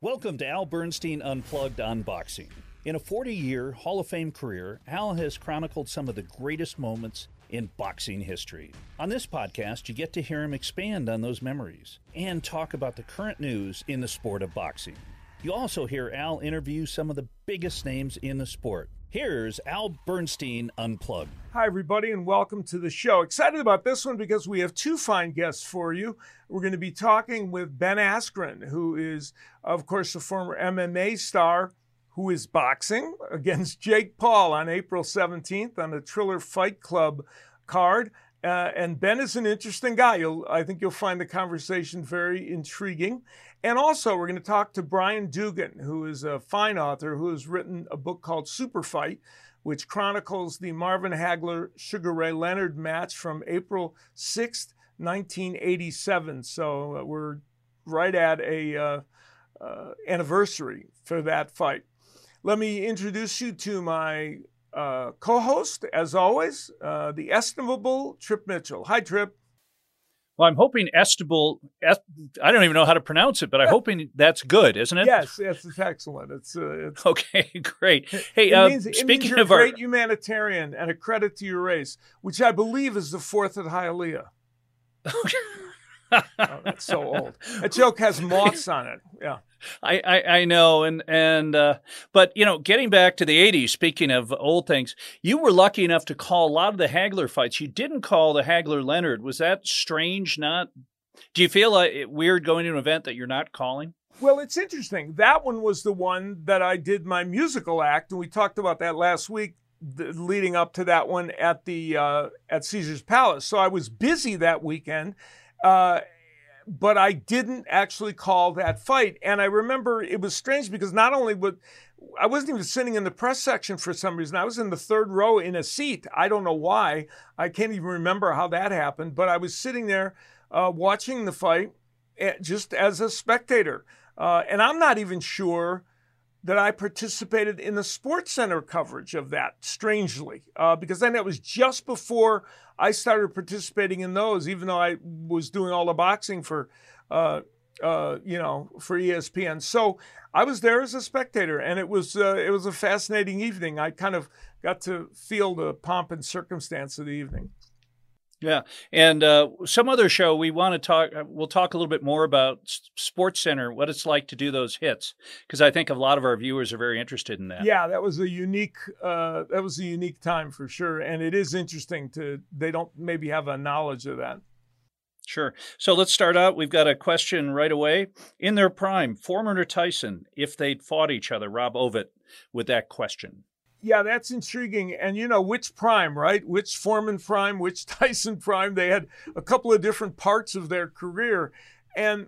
Welcome to Al Bernstein Unplugged Unboxing. In a 40 year Hall of Fame career, Al has chronicled some of the greatest moments in boxing history. On this podcast, you get to hear him expand on those memories and talk about the current news in the sport of boxing. You also hear Al interview some of the biggest names in the sport. Here's Al Bernstein Unplugged. Hi, everybody, and welcome to the show. Excited about this one because we have two fine guests for you. We're going to be talking with Ben Askren, who is, of course, a former MMA star who is boxing against Jake Paul on April 17th on the Triller Fight Club card. Uh, and Ben is an interesting guy. You'll, I think you'll find the conversation very intriguing. And also, we're going to talk to Brian Doogan, who is a fine author who has written a book called Super Fight, which chronicles the Marvin Hagler Sugar Ray Leonard match from April 6th, 1987. So uh, we're right at a uh, uh, anniversary for that fight. Let me introduce you to my uh, co-host, as always, uh, the estimable Trip Mitchell. Hi, Trip. Well, I'm hoping Estable. Est, I don't even know how to pronounce it, but I'm hoping that's good, isn't it? Yes, yes, it's excellent. It's, uh, it's okay, great. Hey, it uh, means, speaking means of a our, great humanitarian and a credit to your race, which I believe is the fourth at Hialeah. oh, that's so old. That joke has moths on it. Yeah. I, I, I know, and and uh, but you know, getting back to the '80s. Speaking of old things, you were lucky enough to call a lot of the Hagler fights. You didn't call the Hagler Leonard. Was that strange? Not? Do you feel like it weird going to an event that you're not calling? Well, it's interesting. That one was the one that I did my musical act, and we talked about that last week, the, leading up to that one at the uh, at Caesar's Palace. So I was busy that weekend. Uh, but I didn't actually call that fight. And I remember it was strange because not only would I wasn't even sitting in the press section for some reason. I was in the third row in a seat. I don't know why. I can't even remember how that happened. But I was sitting there uh, watching the fight eh, just as a spectator. Uh, and I'm not even sure that I participated in the Sports Center coverage of that, strangely, uh, because then it was just before I started participating in those, even though I was doing all the boxing for, uh, uh, you know, for ESPN. So I was there as a spectator, and it was uh, it was a fascinating evening. I kind of got to feel the pomp and circumstance of the evening. Yeah, and uh, some other show we want to talk. Uh, we'll talk a little bit more about Sports Center, what it's like to do those hits, because I think a lot of our viewers are very interested in that. Yeah, that was a unique. Uh, that was a unique time for sure, and it is interesting to. They don't maybe have a knowledge of that. Sure. So let's start out. We've got a question right away. In their prime, Foreman or Tyson, if they'd fought each other, Rob Ovett, with that question. Yeah, that's intriguing. And you know, which prime, right? Which Foreman prime, which Tyson prime? They had a couple of different parts of their career. And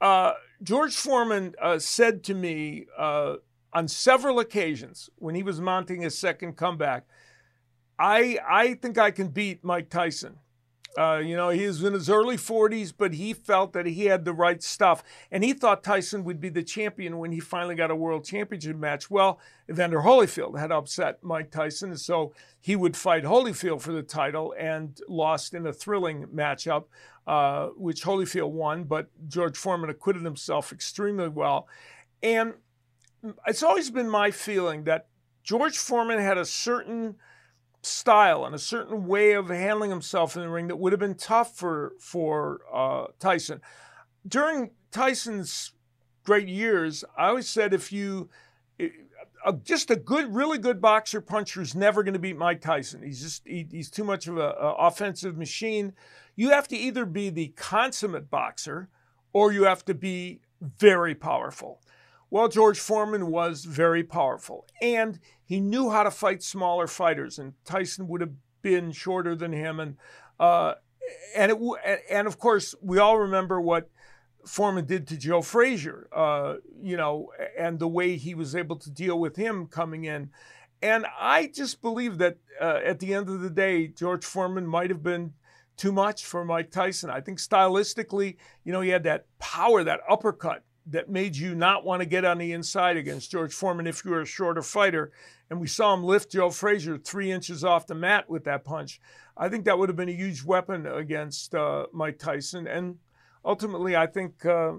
uh, George Foreman uh, said to me uh, on several occasions when he was mounting his second comeback, I, I think I can beat Mike Tyson. Uh, you know, he was in his early 40s, but he felt that he had the right stuff. And he thought Tyson would be the champion when he finally got a world championship match. Well, Evander Holyfield had upset Mike Tyson, so he would fight Holyfield for the title and lost in a thrilling matchup, uh, which Holyfield won, but George Foreman acquitted himself extremely well. And it's always been my feeling that George Foreman had a certain style and a certain way of handling himself in the ring that would have been tough for for uh, Tyson. During Tyson's great years, I always said if you uh, just a good, really good boxer puncher is never going to beat Mike Tyson. He's just he, he's too much of an offensive machine. You have to either be the consummate boxer or you have to be very powerful. Well, George Foreman was very powerful, and he knew how to fight smaller fighters, and Tyson would have been shorter than him, and uh, and it and of course we all remember what Foreman did to Joe Frazier, uh, you know, and the way he was able to deal with him coming in, and I just believe that uh, at the end of the day, George Foreman might have been too much for Mike Tyson. I think stylistically, you know, he had that power, that uppercut that made you not want to get on the inside against George Foreman if you were a shorter fighter. And we saw him lift Joe Frazier three inches off the mat with that punch. I think that would have been a huge weapon against uh, Mike Tyson. And ultimately, I think uh,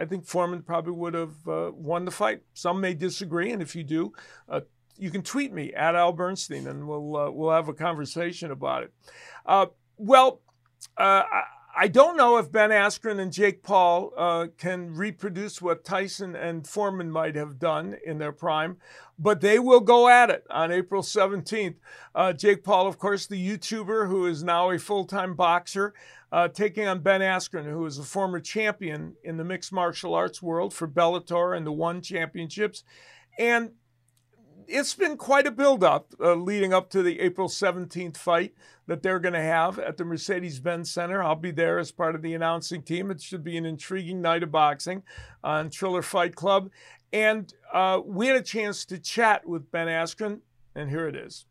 I think Foreman probably would have uh, won the fight. Some may disagree, and if you do, uh, you can tweet me at Al Bernstein, and we'll uh, we'll have a conversation about it. Uh, well, I, don't know if Ben Askren and Jake Paul uh, can reproduce what Tyson and Foreman might have done in their prime, but they will go at it on April 17th. Jake Paul, of course, the YouTuber who is now a full time boxer uh, taking on Ben Askren, who is a former champion in the mixed martial arts world for Bellator and the One Championships. And it's been quite a build-up uh, leading up to the April 17th fight that they're going to have at the Mercedes-Benz Center. I'll be there as part of the announcing team. It should be an intriguing night of boxing on Triller Fight Club. And uh, we had a chance to chat with Ben Askren, and here it is.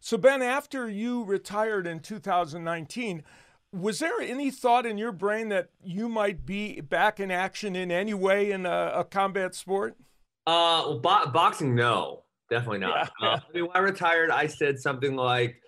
So, Ben, after you retired in 2019, was there any thought in your brain that you might be back in action in any way in a, a combat sport? Uh, well, bo- boxing, no, definitely not. Yeah. Uh, I mean, when I retired, I said something like,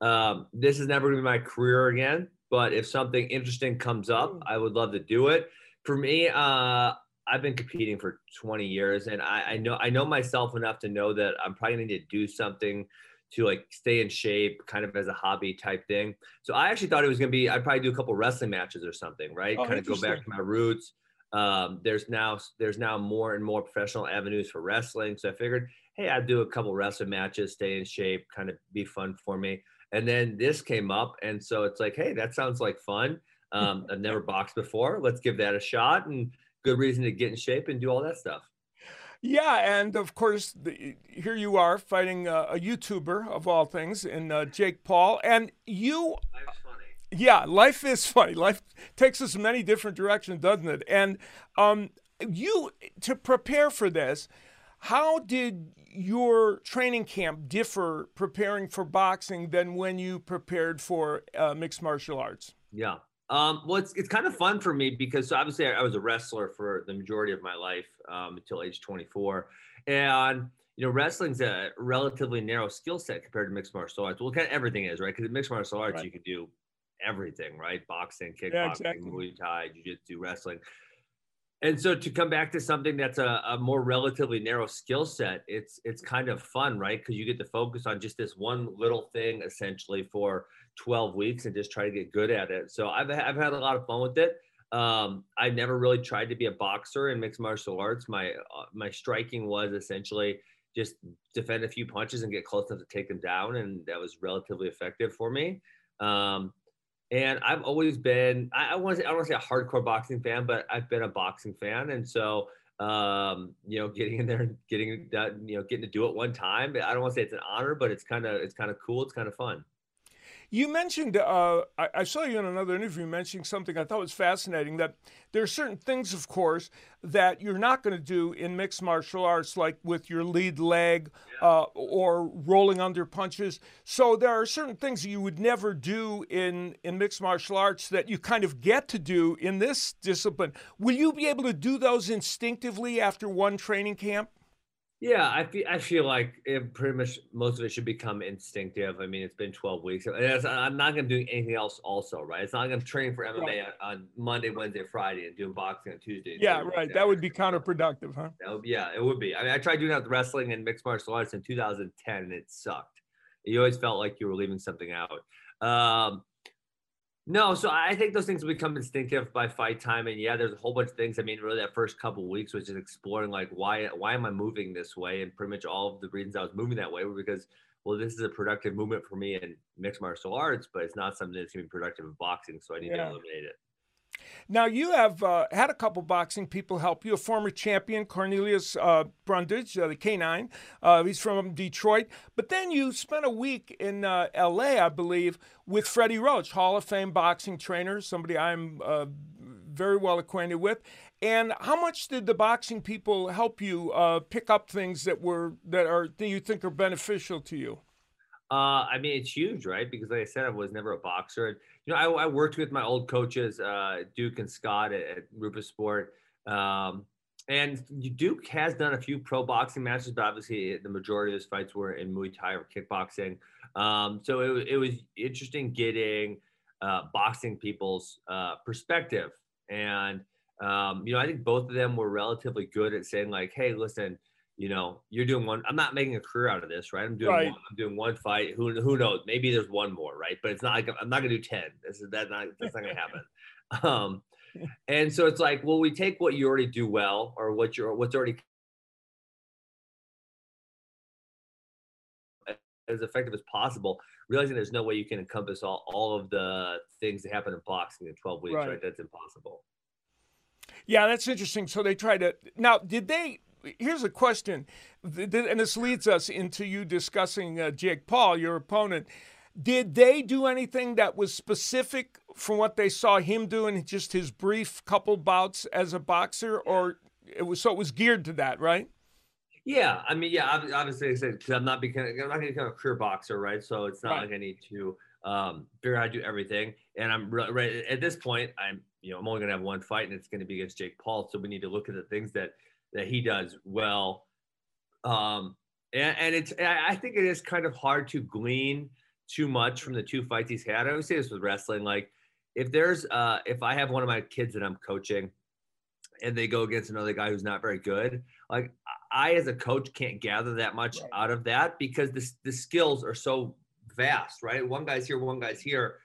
um, "This is never going to be my career again." But if something interesting comes up, mm. I would love to do it. For me, uh, I've been competing for 20 years, and I, I know I know myself enough to know that I'm probably going to need to do something to like stay in shape kind of as a hobby type thing. So I actually thought it was going to be, I'd probably do a couple wrestling matches or something, right? Oh, kind of go back to my roots. Um, there's now, there's now more and more professional avenues for wrestling. So I figured, Hey, I'd do a couple wrestling matches, stay in shape, kind of be fun for me. And then this came up. And so it's like, Hey, that sounds like fun. Um, I've never boxed before. Let's give that a shot and good reason to get in shape and do all that stuff. Yeah, and of course, the, here you are fighting a, a, YouTuber of all things in uh, Jake Paul, and you. Yeah, life is funny. Life takes us many different directions, doesn't it? And um, you to prepare for this, how did your training camp differ preparing for boxing than when you prepared for uh, mixed martial arts? Yeah. Um, well, it's, it's kind of fun for me because obviously I, was a wrestler for the majority of my life um, until age 24. And, you know, wrestling's a relatively narrow skill set compared to mixed martial arts. Well, kind of everything is, right? Because in mixed martial arts, right. you can do everything, right? Boxing, kickboxing, yeah, exactly. Muay Thai, Jiu-Jitsu, wrestling. And so to come back to something that's a, a more relatively narrow skill set, it's it's kind of fun, right? Because you get to focus on just this one little thing essentially for 12 weeks and just try to get good at it. So I've I've had a lot of fun with it. Um, I never really tried to be a boxer in mixed martial arts. My uh, my striking was essentially just defend a few punches and get close enough to take them down, and that was relatively effective for me. Um, and I've always been I, I want to say I don't want to say a hardcore boxing fan, but I've been a boxing fan, and so um, you know, getting in there and getting that, you know, getting to do it one time. I don't want to say it's an honor, but it's kind of it's kind of cool. It's kind of fun. You mentioned, uh, I, I, saw you in another interview mentioning something I thought was fascinating that there are certain things, of course, that you're not going to do in mixed martial arts, like with your lead leg uh, or rolling under punches. So there are certain things that you would never do in, in mixed martial arts that you kind of get to do in this discipline. Will you be able to do those instinctively after one training camp? Yeah, I feel I feel like it pretty much most of it should become instinctive. I mean, it's been 12 weeks. I'm not going to do anything else. Also, right? It's not going to train for MMA right. on, Monday, Wednesday, Friday, and doing boxing on Tuesday. Yeah, right. That would be counterproductive, huh? Would, yeah, it would be. I mean, I tried doing that with wrestling and mixed martial arts in 2010, and it sucked. You always felt like you were leaving something out. Um, no, so I think those things become instinctive by fight time, and yeah, there's a whole bunch of things. I mean, really, that first couple weeks was just exploring like why why am I moving this way, and pretty much all of the reasons I was moving that way were because well, this is a productive movement for me in mixed martial arts, but it's not something that's gonna be productive in boxing, so I need yeah. to eliminate it. Now, you have uh, had a couple boxing people help you. A former champion, Cornelius uh, Bundrage, uh, the K9. Uh, he's from Detroit. But then you spent a week in uh, LA, I believe, with Freddie Roach, Hall of Fame boxing trainer, somebody I'm uh, very well acquainted with. And how much did the boxing people help you pick up things that were that are that you think are beneficial to you? Uh, I mean, it's huge, right? Because like I said, I was never a boxer. And, you know, I, I worked with my old coaches, uh, Duke and Scott at, at Roufusport. Um, and Duke has done a few pro boxing matches, but obviously the majority of his fights were in Muay Thai or kickboxing. Um, so it, it was interesting getting uh, boxing people's uh, perspective. And Um, you know, I think both of them were relatively good at saying like, "Hey, listen, you know, you're doing one. I'm not making a career out of this, right? I'm doing right. one, I'm doing one fight. Who who knows? Maybe there's one more, right? But it's not like I'm not gonna do ten. This is that's not that's not gonna happen. Um, and so it's like, well, we take what you already do well, or what you're what's already as effective as possible, realizing there's no way you can encompass all, all of the things that happen in boxing in 12 weeks, right? right? That's impossible. Yeah, that's interesting. So they tried to. Now, did they here's a question, and this leads us into you discussing uh, Jake Paul, your opponent. Did they do anything that was specific from what they saw him doing, just his brief couple bouts as a boxer, or it was so it was geared to that, right? Yeah, I mean, yeah, obviously, I said because I'm not becoming, I'm not going to become a career boxer, right? So it's not right. like I need to um, figure out how to do everything. And I'm right at this point, I'm, you know, I'm only going to have one fight, and it's going to be against Jake Paul. So we need to look at the things that that he does well. Um, and, and it's I think it is kind of hard to glean too much from the two fights he's had. I always say this with wrestling, like if there's uh if I have one of my kids that I'm coaching and they go against another guy who's not very good, like I as a coach can't gather that much right. out of that because the the skills are so vast, right? One guy's here, one guy's here.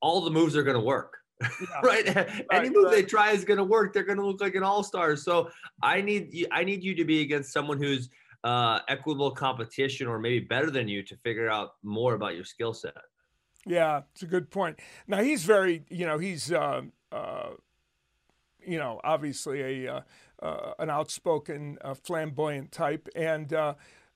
All the moves are going to work. Yeah. right? right? Any move right. they try is going to work. They're going to look like an all-star. So I need you, I need you to be against someone who's uh, equitable competition or maybe better than you to figure out more about your skill set. Yeah, it's a good point. Now he's very, you know, he's, uh, uh, you know, obviously a uh, uh, an outspoken, uh, flamboyant type, and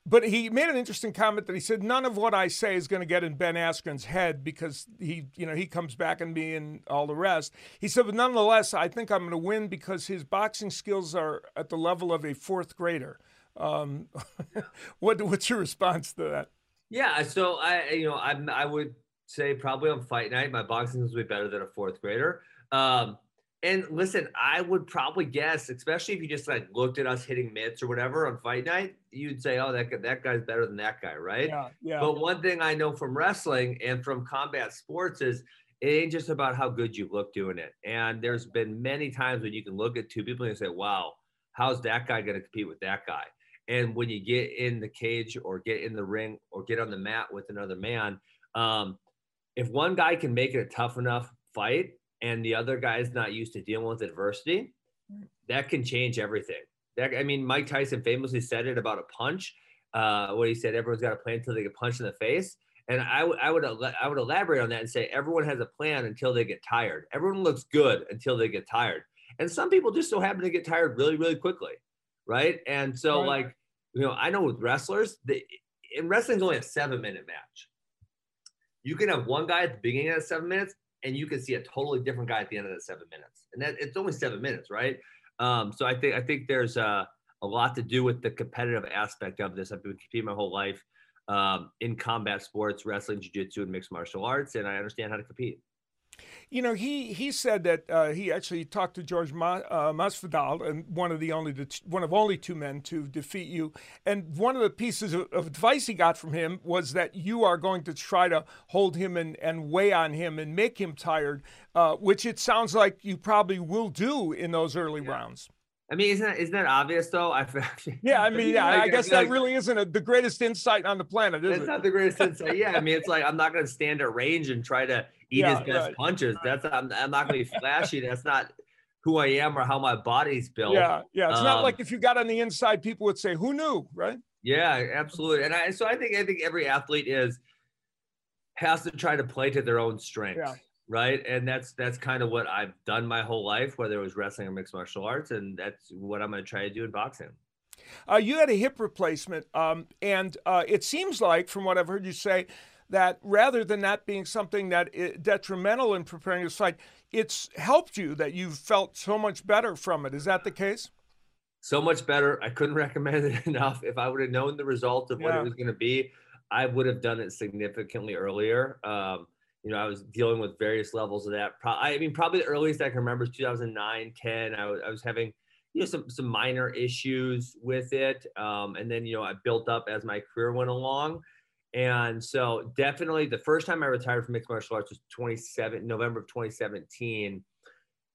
but he made an interesting comment that he said none of what I say is going to get in Ben Askren's head because he, you know, he comes back and me and all the rest. He said, but nonetheless, I think I'm going to win because his boxing skills are at the level of a fourth grader. Um, what, what's your response to that? Yeah, so I, you know, I, I would say probably on fight night, my boxing is be better than a fourth grader. Um, and listen, I would probably guess, especially if you just like looked at us hitting mitts or whatever on fight night, you'd say, "Oh, that that guy's better than that guy," right? Yeah, yeah. But one thing I know from wrestling and from combat sports is it ain't just about how good you look doing it. And there's been many times when you can look at two people and say, "Wow, how's that guy going to compete with that guy?" And when you get in the cage or get in the ring or get on the mat with another man, um, if one guy can make it a tough enough fight and the other guy is not used to dealing with adversity, that can change everything. That I mean, Mike Tyson famously said it about a punch, uh, where he said everyone's got a plan until they get punched in the face. And I, w- I would I would elaborate on that and say everyone has a plan until they get tired. Everyone looks good until they get tired, and some people just so happen to get tired really really quickly, right? And so right. like you know, I know with wrestlers, the, in wrestling's only a seven minute match. You can have one guy at the beginning of seven minutes and you can see a totally different guy at the end of the seven minutes. And that it's only seven minutes, right? Um, so I think I think there's a, a lot to do with the competitive aspect of this. I've been competing my whole life um, in combat sports, wrestling, jiu-jitsu, and mixed martial arts, and I understand how to compete. You know, he he said that uh, he actually talked to George Ma, uh, Masvidal, and one of the only one of only two men to defeat you. And one of the pieces of, of, advice he got from him was that you are going to try to hold him and, and weigh on him and make him tired, uh, which it sounds like you probably will do in those early yeah. rounds. I mean, isn't that, isn't that obvious though? I yeah, I mean, yeah, like, I guess that like, really isn't a, the greatest insight on the planet, is it's it? It's not the greatest insight. Yeah, I mean, it's like I'm not going to stand at range and try to eat yeah, his best right. punches. That's I'm, I'm not going to be flashy. That's not who I am or how my body's built. Yeah, yeah. It's um, not like if you got on the inside, people would say, "Who knew?" Right? Yeah, absolutely. And I so I think I think every athlete is has to try to play to their own strengths. Yeah. Right. And that's that's kind of what I've done my whole life, whether it was wrestling or mixed martial arts. And that's what I'm going to try to do in boxing. Uh, you had a hip replacement, um, and uh, it seems like, from what I've heard you say, that rather than that being something that detrimental in preparing your fight, it's helped you that you've felt so much better from it. Is that the case? So much better. I couldn't recommend it enough. If I would have known the result of what yeah. it was going to be, I would have done it significantly earlier. Um, you know, I was dealing with various levels of that. Pro- I mean, probably the earliest I can remember is 2009, 10. I was, I was having, you know, some, some minor issues with it. Um, and then, you know, I built up as my career went along. And so definitely the first time I retired from mixed martial arts was 27 November of 2017.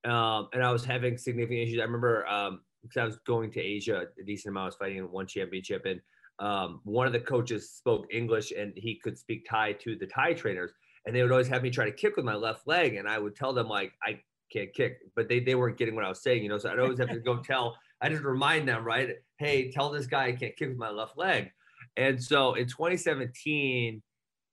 um, and I was having significant issues. I remember um, because I was going to Asia a decent amount. I was fighting in one championship, and um, one of the coaches spoke English and he could speak Thai to the Thai trainers, and they would always have me try to kick with my left leg, and I would tell them like I can't kick, but they they weren't getting what I was saying, you know. So I'd always have to go tell. I just remind them, right? Hey, tell this guy I can't kick with my left leg. And so in 2017,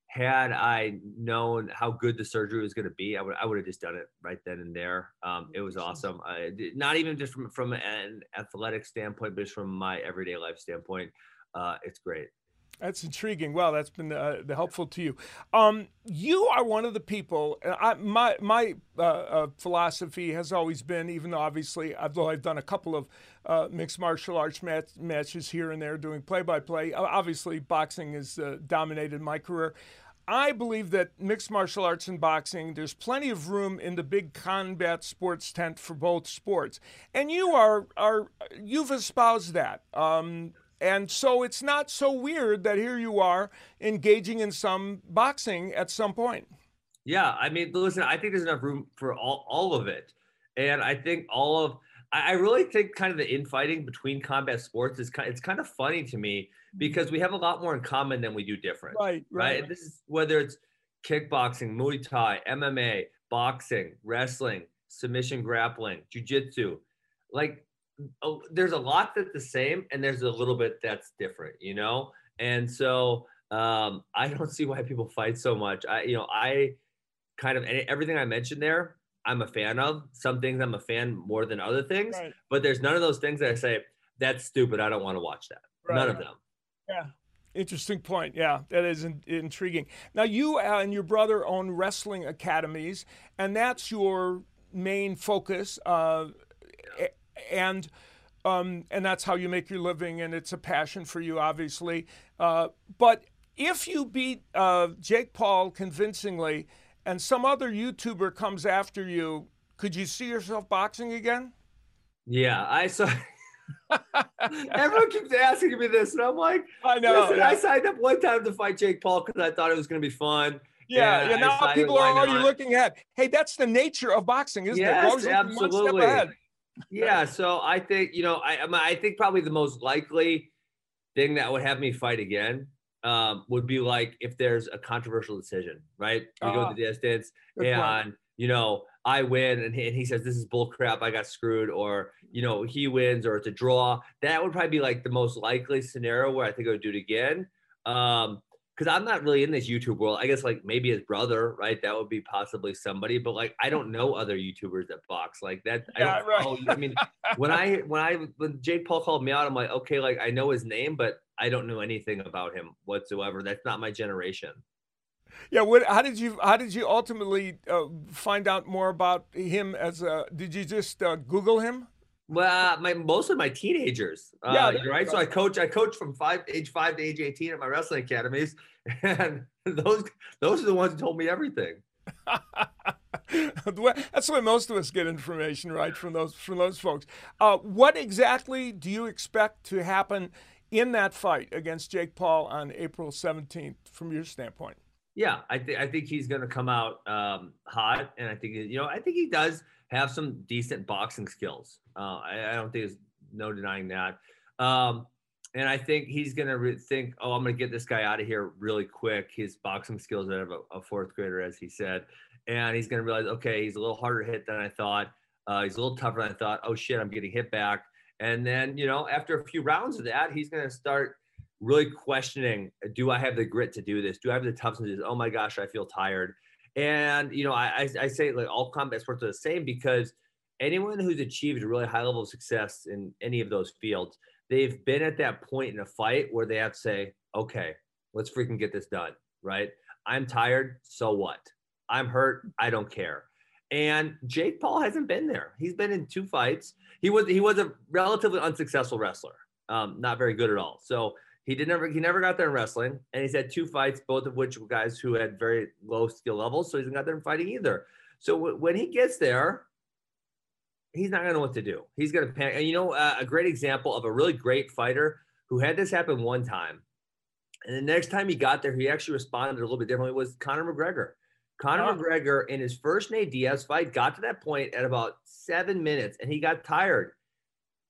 had I known how good the surgery was going to be, I would I would have just done it right then and there. Um, it was awesome. I, not even just from from an athletic standpoint, but just from my everyday life standpoint, uh, it's great. That's intriguing. Well, that's been uh, helpful to you. Um, you are one of the people. I, my my uh, uh, philosophy has always been, even though obviously, although I've done a couple of uh, mixed martial arts mat- matches here and there, doing play by play. Obviously, boxing has uh, dominated my career. I believe that mixed martial arts and boxing, there's plenty of room in the big combat sports tent for both sports, and you are are you've espoused that. Um, and so it's not so weird that here you are engaging in some boxing at some point. Yeah, I mean, listen, I think there's enough room for all, all of it. And I think all of I really think kind of the infighting between combat sports is kind it's kind of funny to me because we have a lot more in common than we do different. Right, right. right? This is whether it's kickboxing, Muay Thai, MMA, boxing, wrestling, submission grappling, jujitsu. Like there's a lot that's the same and there's a little bit that's different, you know? And so um, I don't see why people fight so much. I, you know, I kind of, everything I mentioned there, I'm a fan of. Some things I'm a fan more than other things, right. but there's none of those things that I say, that's stupid. I don't want to watch that. Right. None of them. Yeah. Interesting point. Yeah, that is in- intriguing. Now, you and your brother own wrestling academies, and that's your main focus. Uh, and um, and that's how you make your living, and it's a passion for you, obviously. Uh, but if you beat uh, Jake Paul convincingly, and some other YouTuber comes after you, could you see yourself boxing again? Yeah, I saw. Everyone keeps asking me this, and I'm like, I know. Listen, yeah. I signed up one time to fight Jake Paul because I thought it was going to be fun. Yeah, yeah. Now people are already looking at, hey, that's the nature of boxing, isn't yes, it? Yes, absolutely yeah, so I think you know, I I think probably the most likely thing that would have me fight again um, would be like if there's a controversial decision, right? We uh, go the ah, distance and point. you know I win and he, and he says this is bull crap, I got screwed, or you know he wins or it's a draw. That would probably be like the most likely scenario where I think I would do it again. Um, because I'm not really in this YouTube world. I guess like maybe his brother, right? That would be possibly somebody, but like I don't know other YouTubers that box like that. Yeah, I right. I mean, when I when I when Jake Paul called me out, I'm like, okay, like I know his name, but I don't know anything about him whatsoever. That's not my generation. Yeah, what? How did you? How did you ultimately uh, find out more about him? As a, did you just uh, Google him? Well, my most of my teenagers. Uh, yeah, right. So I coach. I coach from five age five to age eighteen at my wrestling academies, and those those are the ones who told me everything. That's why most of us get information, right, from those from those folks. Uh, what exactly do you expect to happen in that fight against Jake Paul on April 17th, from your standpoint? Yeah, I think I think he's going to come out um, hot, and I think you know I think he does have some decent boxing skills. Uh, I, I, don't think there's no denying that. Um, and I think he's going to re- think, oh, I'm going to get this guy out of here really quick. His boxing skills are a, a fourth grader, as he said. And he's going to realize, okay, he's a little harder hit than I thought. Uh, he's a little tougher than I thought. Oh, shit, I'm getting hit back. And then, you know, after a few rounds of that, he's going to start really questioning do I have the grit to do this? Do I have the toughness? Oh my gosh, I feel tired. And you know, I, I say like all combat sports are the same because anyone who's achieved a really high level of success in any of those fields, they've been at that point in a fight where they have to say, okay, let's freaking get this done, right? I'm tired, so what? I'm hurt, I don't care. And Jake Paul hasn't been there. He's been in two fights. He was he was a relatively unsuccessful wrestler, um, not very good at all. So he did never he never got there in wrestling, and he's had two fights, both of which were guys who had very low skill levels. So he hasn't got there in fighting either. So w- when he gets there, he's not gonna know what to do. He's gonna panic. And you know, uh, a great example of a really great fighter who had this happen one time, and the next time he got there, he actually responded a little bit differently. Was Conor McGregor? Conor oh. McGregor in his first Nate Diaz fight got to that point at about seven minutes and he got tired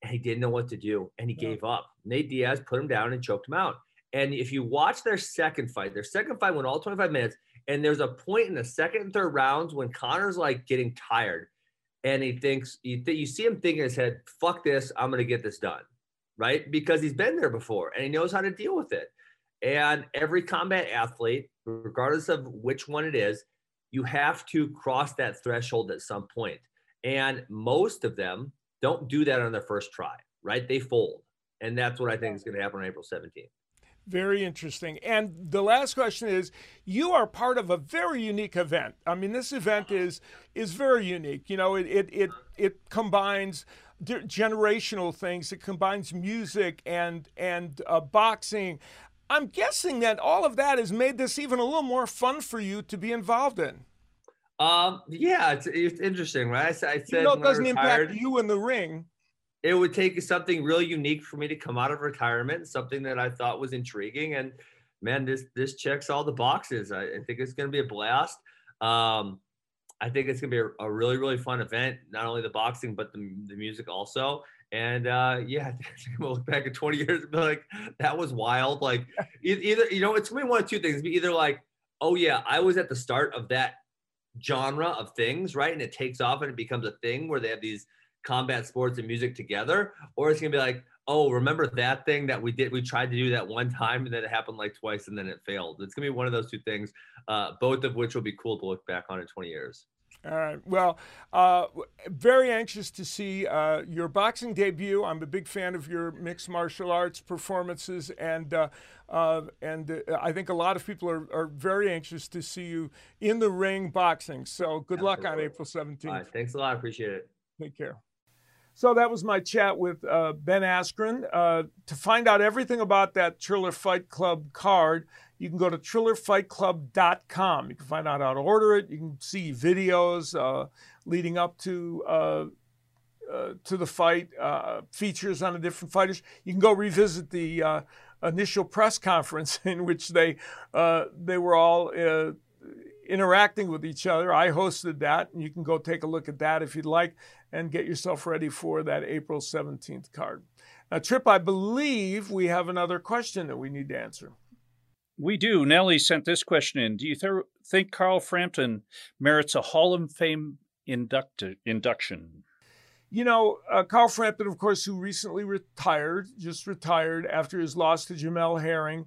and he didn't know what to do and he gave up. Nate Diaz put him down and choked him out. And if you watch their second fight, their second fight went all 25 minutes. And there's a point in the second and third rounds when Conor's like getting tired and he thinks, you, th- you see him thinking in his head, fuck this, I'm going to get this done. Right. Because he's been there before and he knows how to deal with it. And every combat athlete, regardless of which one it is, you have to cross that threshold at some point. And most of them don't do that on their first try, right? They fold. And that's what I think is going to happen on April 17th. Very interesting. And the last question is you are part of a very unique event. I mean, this event is is very unique. You know, it it it, it combines generational things. It combines music and and uh, boxing. I'm guessing that all of that has made this even a little more fun for you to be involved in. Um, yeah, it's, it's interesting, right? I, I said, you know, it doesn't retired, impact you in the ring it would take something really unique for me to come out of retirement, something that I thought was intriguing. And man, this this checks all the boxes. I, I think it's going to be a blast. Um, I think it's going to be a, a, really really fun event. Not only the boxing, but the, the music also. And uh, yeah, I think I'm gonna look back at 20 years and be like, that was wild. Like either you know, it's gonna be one of two things. Be either like, oh yeah, I was at the start of that genre of things, right? And it takes off and it becomes a thing where they have these combat sports and music together, or it's gonna be like, oh, remember that thing that we did? We tried to do that one time and then it happened like twice and then it failed. It's gonna be one of those two things, uh, both of which will be cool to look back on in 20 years. All right. Well, uh, very anxious to see uh, your boxing debut. I'm a big fan of your mixed martial arts performances, and uh, uh and uh, I think a lot of people are, are very anxious to see you in the ring boxing. So good Absolutely. luck on April 17th. thanks a lot. Appreciate it. Take care. So that was my chat with uh, Ben Askren. Uh, to find out everything about that Triller Fight Club card, you can go to trillerfightclub.com. You can find out how to order it. You can see videos uh, leading up to uh, uh, to the fight, uh, features on the different fighters. You can go revisit the initial press conference in which they they were all interacting with each other. I hosted that, and you can go take a look at that if you'd like and get yourself ready for that April 17th card. Now, Trip, I believe we have another question that we need to answer. We do. Nellie sent this question in. Do you th- think Carl Frampton merits a Hall of Fame induct- induction? You know, uh, Carl Frampton, of course, who recently retired, just retired after his loss to Jamel Herring.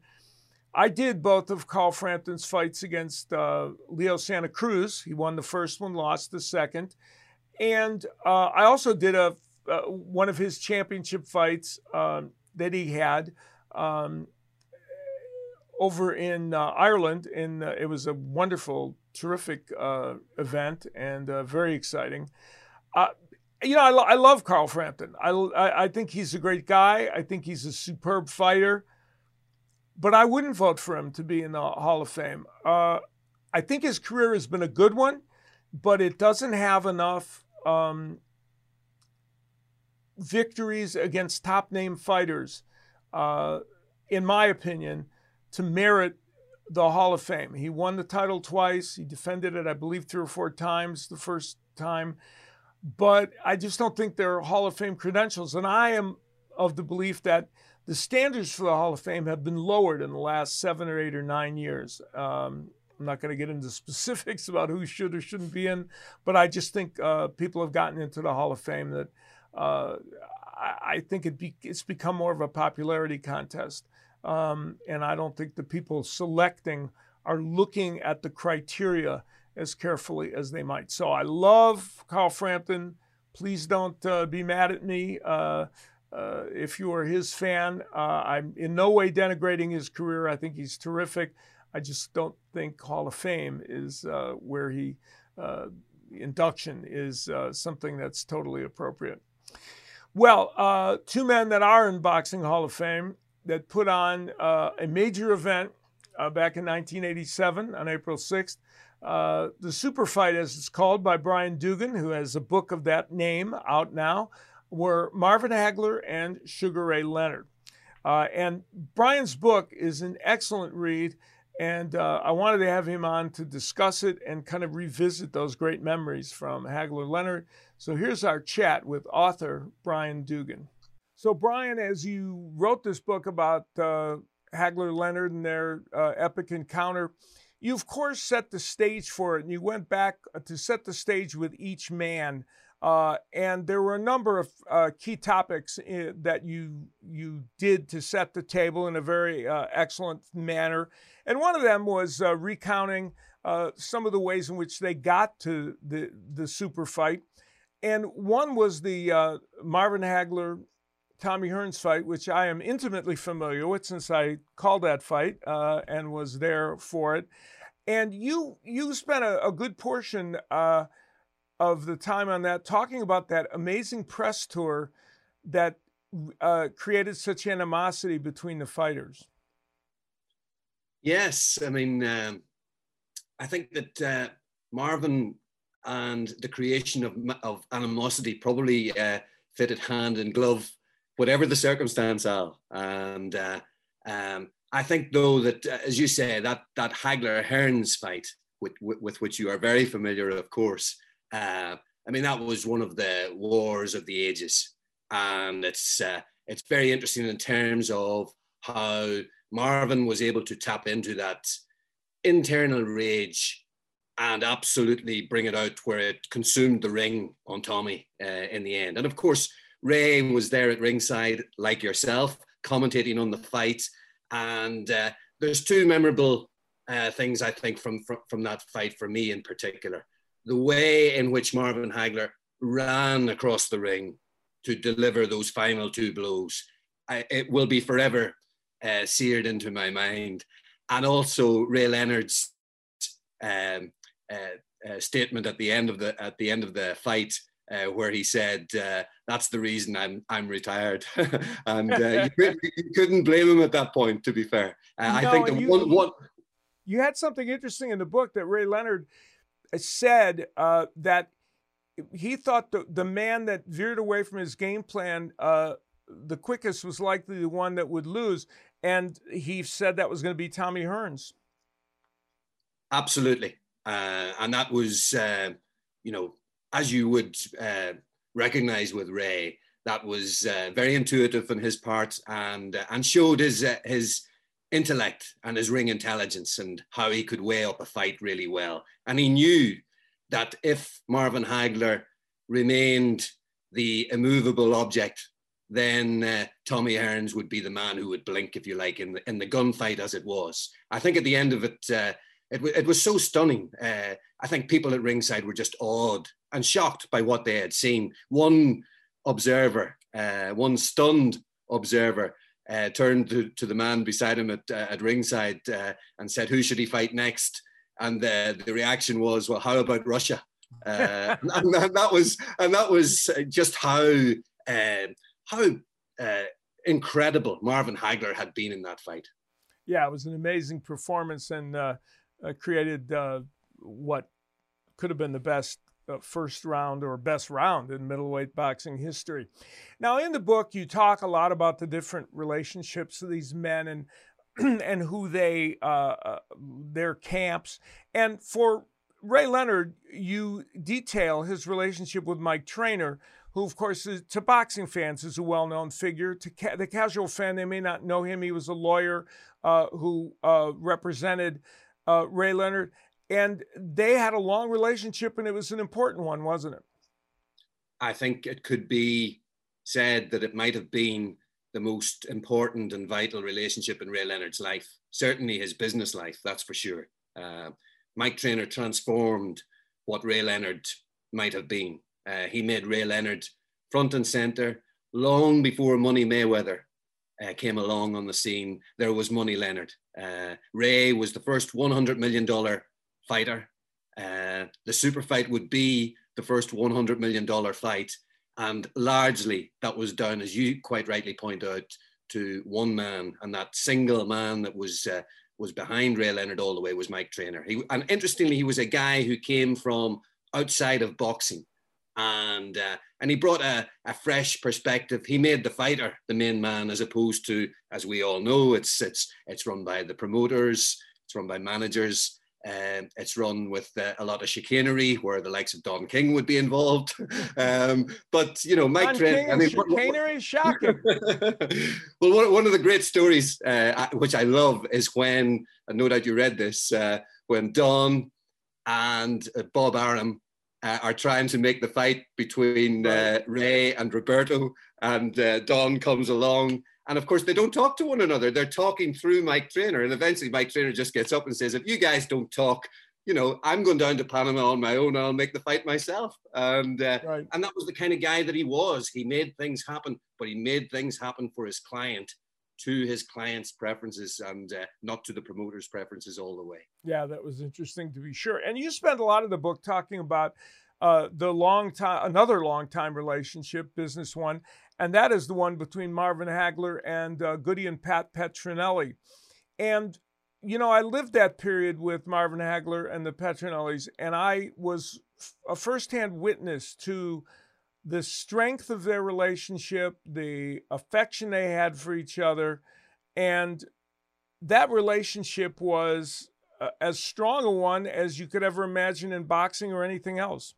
I did both of Carl Frampton's fights against uh, Leo Santa Cruz. He won the first one, lost the second. And uh, I also did a uh, one of his championship fights um, that he had um, over in uh, Ireland. And uh, it was a wonderful, terrific uh, event and uh, very exciting. you know, I, lo- I, love Carl Frampton. I, I, I think he's a great guy. I think he's a superb fighter. But I wouldn't vote for him to be in the Hall of Fame. I think his career has been a good one, but it doesn't have enough um, victories against top name fighters, uh, in my opinion, to merit the Hall of Fame. He won the title twice. He defended it, I believe, three or four times the first time. But I just don't think they're Hall of Fame credentials. And I am of the belief that the standards for the Hall of Fame have been lowered in the last seven or eight or nine years. Um, I'm not going to get into specifics about who should or shouldn't be in, but I just think uh, people have gotten into the Hall of Fame that uh, I, I, think it be, it's become more of a popularity contest. Um, and I don't think the people selecting are looking at the criteria as carefully as they might. So I love Carl Frampton. Please don't uh, be mad at me. Uh, uh, if you are his fan, uh, I'm in no way denigrating his career. I think he's terrific. I just don't think Hall of Fame is uh, where he uh, induction is uh, something that's totally appropriate. Well, uh, two men that are in Boxing Hall of Fame that put on uh, a major event uh, back in 1987 on April 6th. the Super Fight, as it's called by Brian Doogan, who has a book of that name out now, were Marvin Hagler and Sugar Ray Leonard. and Brian's book is an excellent read And uh, I wanted to have him on to discuss it and kind of revisit those great memories from Hagler Leonard. So here's our chat with author Brian Doogan. So, Brian, as you wrote this book about uh, Hagler Leonard and their uh, epic encounter, you of course set the stage for it, and you went back to set the stage with each man. Uh, and there were a number of uh, key topics in, uh, that you you did to set the table in a very uh, excellent manner. And one of them was uh, recounting uh, some of the ways in which they got to the the super fight. And one was the Marvin Hagler Tommy Hearns fight, which I am intimately familiar with since I called that fight and was there for it. And you you spent a, a good portion of the time on that talking about that amazing press tour that uh, created such animosity between the fighters. Yes, I mean, um, I think that uh, Marvin and the creation of, of animosity probably uh, fitted hand in glove whatever the circumstance, Al. And uh, um, I think, though, that uh, as you say, that that Hagler Hearns fight, with, with, with, which you are very familiar, of course. Uh, I mean, that was one of the wars of the ages, and it's uh, it's very interesting in terms of how Marvin was able to tap into that internal rage and absolutely bring it out where it consumed the ring on Tommy uh, in the end. And of course, Ray was there at ringside, like yourself, commentating on the fight. And uh, there's two memorable uh, things I think from, from, from that fight for me in particular. The way in which Marvin Hagler ran across the ring to deliver those final two blows, I, it will be forever uh, seared into my mind. And also Ray Leonard's um, uh, uh, statement at the end of the at the end of the fight uh, where he said, uh, "That's the reason I'm I'm retired," and uh, you, you, couldn't blame him at that point. To be fair, no, I think the you, one, one you had something interesting in the book that Ray Leonard said uh, that he thought the the man that veered away from his game plan uh, the quickest was likely the one that would lose, and he said that was going to be Tommy Hearns. Absolutely, and that was you know as you would uh, recognize with Ray, that was uh, very intuitive on his part and uh, and showed his uh, his intellect and his ring intelligence and how he could weigh up a fight really well. And he knew that if Marvin Hagler remained the immovable object, then uh, Tommy Hearns would be the man who would blink, if you like, in the in the gunfight as it was. I think at the end of it, uh, it, it was so stunning. Uh, I think people at ringside were just awed and shocked by what they had seen. One observer, uh, one stunned observer, uh, turned to, to, the man beside him at, uh, at ringside uh, and said, "Who should he fight next?" And the, the reaction was, "Well, how about Russia?" Uh, and, and, that was and that was just how um, how uh, incredible Marvin Hagler had been in that fight. Yeah, it was an amazing performance and created what could have been the best uh, first round or best round in middleweight boxing history. Now, in the book, you talk a lot about the different relationships of these men and and who they uh, uh, their camps. And for Ray Leonard, you detail his relationship with Mike Trainer, who, of course, is, to boxing fans is a well-known figure. To ca- the casual fan, they may not know him. He was a lawyer uh, who uh, represented uh, Ray Leonard and they had a long relationship and it was an important one wasn't it? I think it could be said that it might have been the most important and vital relationship in ray leonard's life certainly his business life that's for sure. Uh, mike trainer transformed what ray leonard might have been. Uh, he made ray leonard front and center long before money mayweather uh, came along on the scene, there was Money Leonard. Uh, Ray was the first $100 million fighter. Uh, the super fight would be the first $100 million fight. And largely that was down, as you quite rightly point out, to one man. And that single man that was, uh, was behind Ray Leonard all the way was Mike Trainer. He, and interestingly, he was a guy who came from outside of boxing. And, uh, and he brought a, a fresh perspective. He made the fighter the main man, as opposed to, as we all know, it's, it's, it's run by the promoters It's run by managers. Um, it's run with uh, a lot of chicanery, where the likes of Don King would be involved. Um, but you know, Mike Trent. I mean, chicanery, is shocking. well, one, one of the great stories, uh, which I love, is when, and no doubt you read this, uh, when Don and uh, Bob Arum uh, are trying to make the fight between uh, Ray and Roberto, and uh, Don comes along. And of course, they don't talk to one another. They're talking through Mike Trainer. And eventually, Mike Trainer just gets up and says, If you guys don't talk, you know, I'm going down to Panama on my own. I'll make the fight myself. And uh, right. and that was the kind of guy that he was. He made things happen, but he made things happen for his client to his client's preferences and uh, not to the promoter's preferences all the way. Yeah, that was interesting to be sure. And you spent a lot of the book talking about uh, the long time, another long time relationship, business one, and that is the one between Marvin Hagler and uh, Goody and Pat Petronelli. And you know, I lived that period with Marvin Hagler and the Petronellis, and I was a firsthand witness to the strength of their relationship, the affection they had for each other, and that relationship was uh, as strong a one as you could ever imagine in boxing or anything else.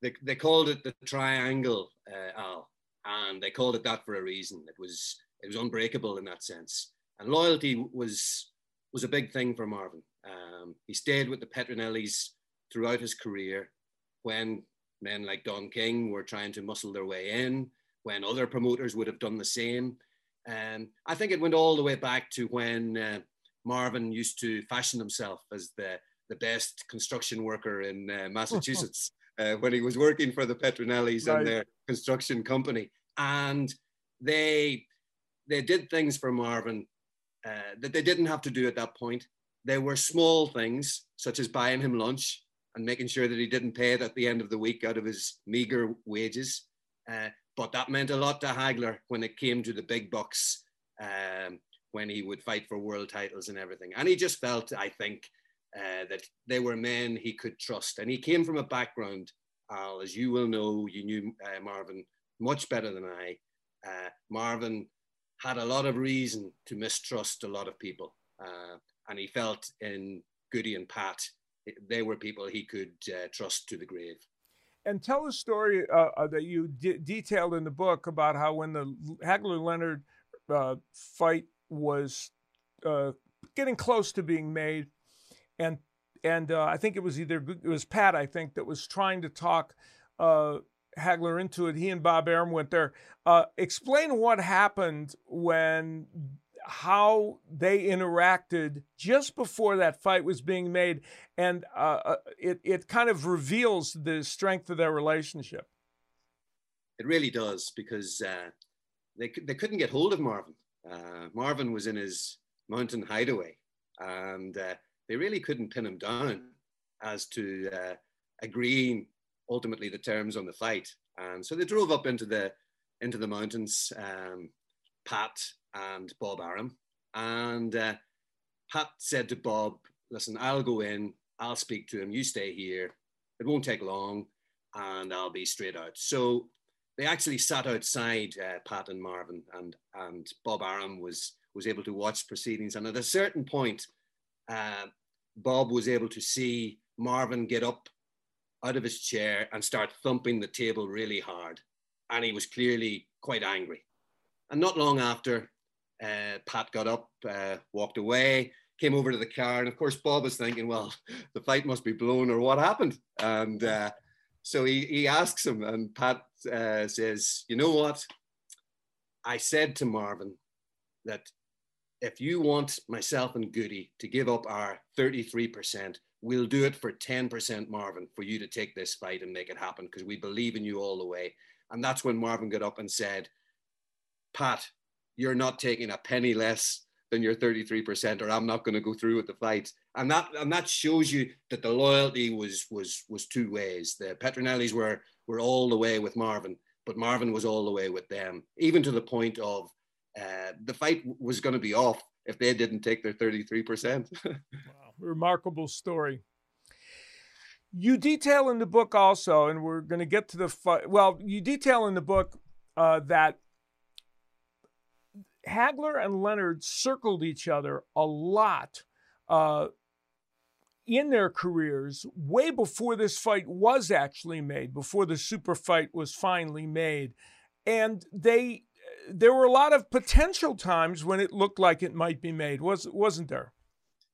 They, they called it the triangle, uh, Al, and they called it that for a reason. It was it was unbreakable in that sense, and loyalty was was a big thing for Marvin. Um, he stayed with the Petronellis throughout his career when men like Don King were trying to muscle their way in, when other promoters would have done the same. And I think it went all the way back to when uh, Marvin used to fashion himself as the, the best construction worker in uh, Massachusetts uh, when he was working for the Petronellis right. and their construction company. And they, they did things for Marvin uh, that they didn't have to do at that point. They were small things, such as buying him lunch, and making sure that he didn't pay it at the end of the week out of his meager wages. Uh, but that meant a lot to Hagler when it came to the big bucks, um, when he would fight for world titles and everything. And he just felt, I think, uh, that they were men he could trust. And he came from a background, Al, as you will know, you knew uh, Marvin much better than I. Uh, Marvin had a lot of reason to mistrust a lot of people. Uh, and he felt in Goody and Pat they were people he could uh, trust to the grave. And tell a story uh, that you detailed in the book about how when the Hagler Leonard fight was getting close to being made, and and uh, I think it was either it was Pat I think that was trying to talk Hagler into it. He and Bob Arum went there. explain what happened when how they interacted just before that fight was being made, and uh, uh, it it kind of reveals the strength of their relationship. It really does because uh, they they couldn't get hold of Marvin. Uh, Marvin was in his mountain hideaway, and uh, they really couldn't pin him down as to uh, agreeing ultimately the terms on the fight. And so they drove up into the into the mountains. Um, Pat and Bob Arum. And uh, Pat said to Bob, listen, I'll go in, I'll speak to him, you stay here. It won't take long and I'll be straight out. So they actually sat outside uh, Pat and Marvin and, and Bob Arum was, was able to watch proceedings. And at a certain point, uh, Bob was able to see Marvin get up out of his chair and start thumping the table really hard. And he was clearly quite angry. And not long after, uh, Pat got up, uh, walked away, came over to the car, and of course Bob was thinking, well, the fight must be blown, or what happened? And uh, so he, he asks him, and Pat uh, says, you know what? I said to Marvin that if you want myself and Goody to give up our 33%, we'll do it for 10%, Marvin, for you to take this fight and make it happen because we believe in you all the way. And that's when Marvin got up and said, Pat, you're not taking a penny less than your 33% or I'm not going to go through with the fight. And that and that shows you that the loyalty was was was two ways. The Petronellis were were all the way with Marvin, but Marvin was all the way with them, even to the point of uh, the fight was going to be off if they didn't take their 33%. wow, remarkable story. You detail in the book also, and we're going to get to the fight. Well, you detail in the book uh, that Hagler and Leonard circled each other a lot uh, in their careers way before this fight was actually made, before the super fight was finally made. And they there were a lot of potential times when it looked like it might be made, was wasn't there?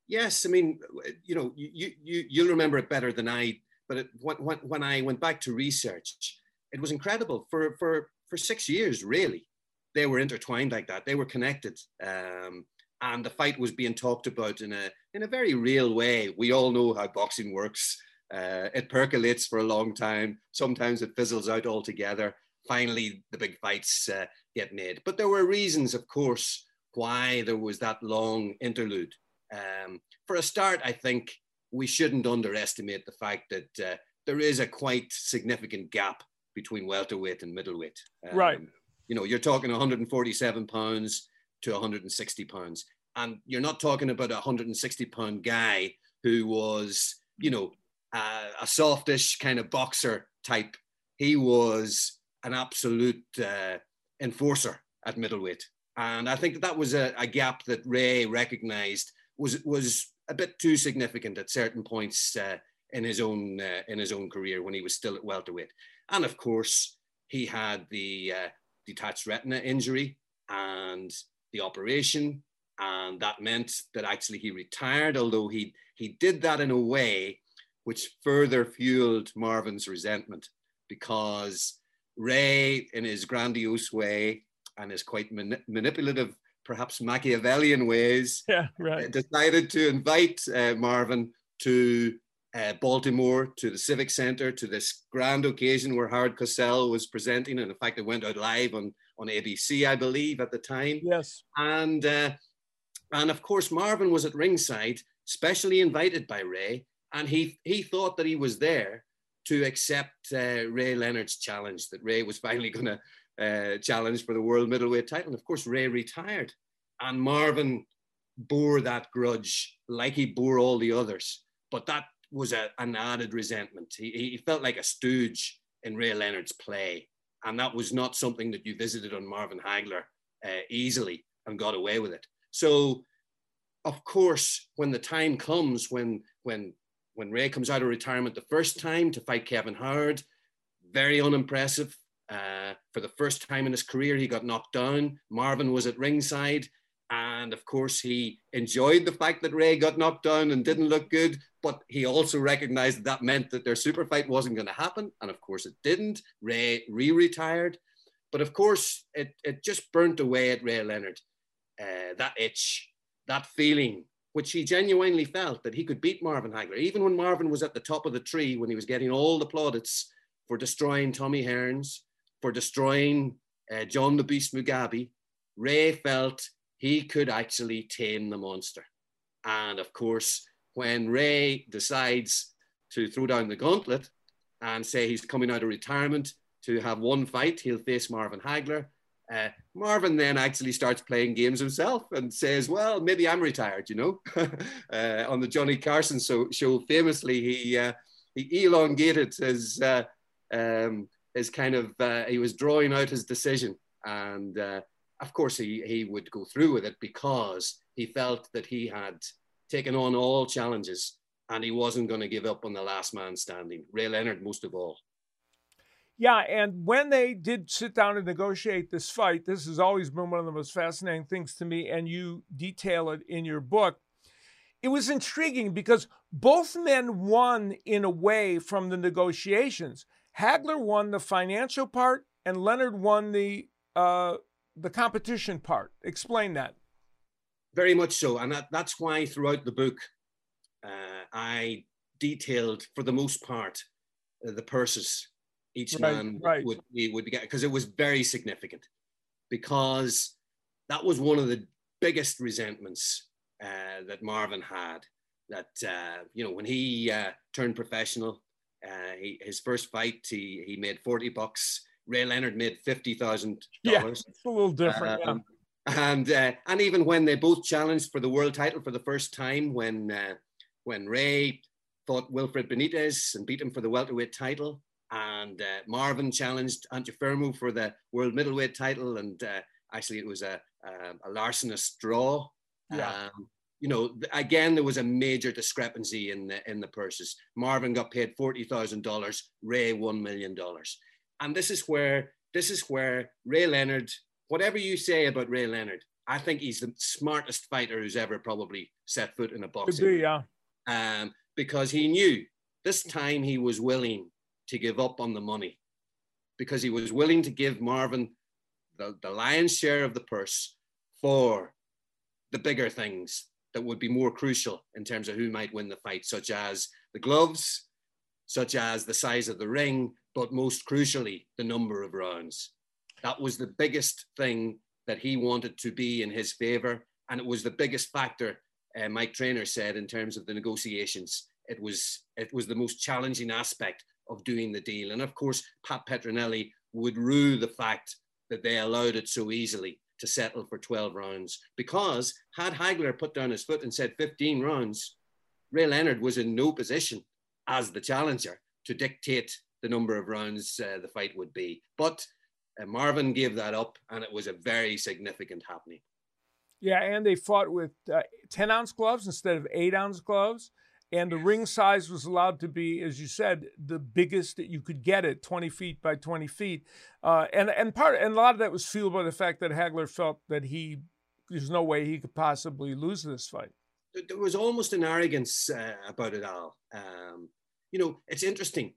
Yes, I mean, you know, you you you'll remember it better than I. But it, when, when I went back to research, it was incredible for for for six years. Really, they were intertwined like that. They were connected, um, and the fight was being talked about in a in a very real way. We all know how boxing works. Uh, it percolates for a long time. Sometimes it fizzles out altogether. Finally, the big fights uh, get made. But there were reasons, of course, why there was that long interlude. Um, for a start, I think we shouldn't underestimate the fact that uh, there is a quite significant gap between welterweight and middleweight. Um, right. You know, you're talking 147 pounds to 160 pounds, and you're not talking about a 160 pound guy who was, you know, uh, a softish kind of boxer type. He was an absolute uh, enforcer at middleweight. And I think that, that was a, a, gap that Ray recognized was was a bit too significant at certain points uh, in his own uh, in his own career when he was still at welterweight. And of course, he had the uh, detached retina injury and the operation, and that meant that actually he retired. Although he he did that in a way which further fueled Marvin's resentment because Ray, in his grandiose way and his quite manipulative, perhaps Machiavellian ways, yeah, right. decided to invite uh, Marvin to uh, Baltimore, to the Civic Center, to this grand occasion where Howard Cosell was presenting. And in fact, it went out live on, on ABC, I believe, at the time. Yes. And, uh, and of course, Marvin was at ringside, specially invited by Ray. And he, he thought that he was there to accept uh, Ray Leonard's challenge that Ray was finally going to uh, challenge for the world middleweight title. And of course, Ray retired, and Marvin bore that grudge like he bore all the others. But that was a, an added resentment. He, he felt like a stooge in Ray Leonard's play, and that was not something that you visited on Marvin Hagler uh, easily and got away with it. So, of course, when the time comes when when when Ray comes out of retirement the first time to fight Kevin Howard, very unimpressive. Uh, for the first time in his career, he got knocked down. Marvin was at ringside. And of course, he enjoyed the fact that Ray got knocked down and didn't look good, but he also recognized that, that meant that their super fight wasn't going to happen. And of course, it didn't. Ray re retired. But of course, it, it just burnt away at Ray Leonard uh, that itch, that feeling which he genuinely felt that he could beat Marvin Hagler, even when Marvin was at the top of the tree, when he was getting all the plaudits for destroying Tommy Hearns, for destroying uh, John the Beast Mugabi. Ray felt he could actually tame the monster. And of course, when Ray decides to throw down the gauntlet and say he's coming out of retirement to have one fight, he'll face Marvin Hagler. Uh, Marvin then actually starts playing games himself and says, "Well, maybe I'm retired." You know, uh, on the Johnny Carson show, show famously, he uh, he elongated his uh, um, his kind of uh, he was drawing out his decision, and uh, of course he he would go through with it because he felt that he had taken on all challenges and he wasn't going to give up on the last man standing. Ray Leonard, most of all. Yeah, and when they did sit down and negotiate this fight, this has always been one of the most fascinating things to me, and you detail it in your book. It was intriguing because both men won in a way from the negotiations. Hagler won the financial part, and Leonard won the uh, the competition part. Explain that. Very much so, and that, that's why throughout the book, uh, I detailed for the most part uh, the purses each right, man right. would be would be getting because it was very significant because that was one of the biggest resentments uh, that Marvin had. That uh, you know when he uh, turned professional, uh, he, his first fight he he made forty bucks. Ray Leonard made fifty thousand dollars. Yeah, it's a little different. Um, yeah. And uh, and even when they both challenged for the world title for the first time, when uh, when Ray fought Wilfred Benitez and beat him for the welterweight title, and uh, Marvin challenged Antuofermo for the world middleweight title, and uh, actually it was a, a, a larcenous draw. Yeah. Um, you know, again, there was a major discrepancy in the in the purses. Marvin got paid forty thousand dollars, Ray one million dollars, and this is where this is where Ray Leonard. Whatever you say about Ray Leonard, I think he's the smartest fighter who's ever probably set foot in a boxing. Could be, yeah. Um, because he knew this time he was willing to give up on the money, because he was willing to give Marvin the, the lion's share of the purse for the bigger things that would be more crucial in terms of who might win the fight, such as the gloves, such as the size of the ring, but most crucially, the number of rounds. That was the biggest thing that he wanted to be in his favor. And it was the biggest factor, uh, Mike Trainer said, in terms of the negotiations. It was, it was the most challenging aspect of doing the deal. And of course, Pat Petronelli would rue the fact that they allowed it so easily to settle for 12 rounds. Because had Hagler put down his foot and said 15 rounds, Ray Leonard was in no position as the challenger to dictate the number of rounds uh, the fight would be. But uh, Marvin gave that up, and it was a very significant happening. Yeah, and they fought with uh, 10 ounce gloves instead of 8 ounce gloves. And the ring size was allowed to be, as you said, the biggest that you could get it, 20 feet by 20 feet. Uh, and and part and a lot of that was fueled by the fact that Hagler felt that he there's no way he could possibly lose this fight. There was almost an arrogance uh, about it all. Um, you know, it's interesting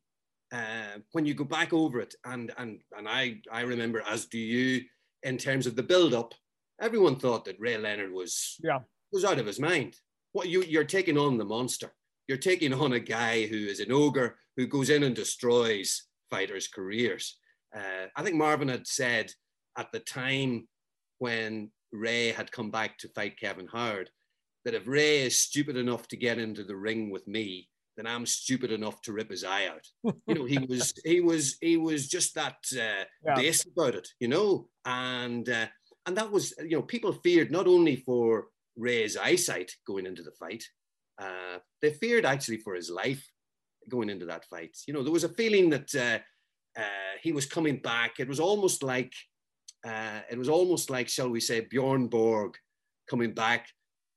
uh, when you go back over it, and and and I I remember, as do you, in terms of the build up, everyone thought that Ray Leonard was yeah was out of his mind. What you you're taking on the monster you're taking on a guy who is an ogre who goes in and destroys fighters' careers. Uh, I think Marvin had said at the time when Ray had come back to fight Kevin Howard that if Ray is stupid enough to get into the ring with me, then I'm stupid enough to rip his eye out. you know, he was he was he was just that uh, yeah. base about it, you know, and uh, and that was you know people feared not only for Ray's eyesight going into the fight, uh, they feared actually for his life going into that fight. You know, there was a feeling that uh, uh, he was coming back. It was almost like, uh, it was almost like, shall we say, Bjorn Borg coming back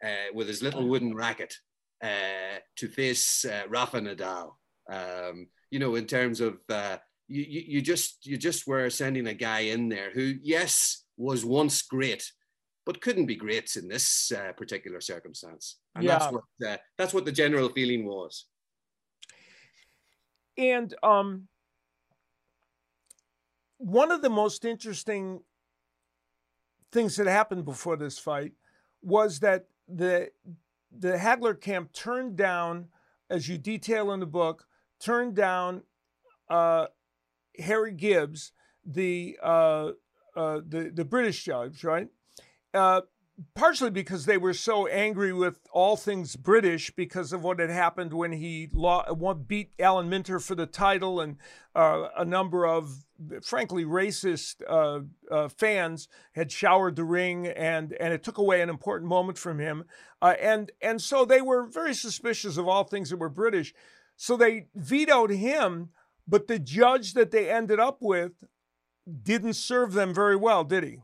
uh, with his little wooden racket uh, to face Rafa Nadal. Um, you know, in terms of you, you, you just you just were sending a guy in there who, yes, was once great, but couldn't be greats in this uh, particular circumstance. And yeah. that's what uh, that's what the general feeling was. And um, one of the most interesting things that happened before this fight was that the the Hagler camp turned down, as you detail in the book, turned down uh, Harry Gibbs, the uh, uh, the the British judge, right? Uh, partially because they were so angry with all things British because of what had happened when he beat Alan Minter for the title, and uh, a number of frankly racist uh, uh, fans had showered the ring, and and it took away an important moment from him, uh, and and so they were very suspicious of all things that were British, so they vetoed him, but the judge that they ended up with didn't serve them very well, did he?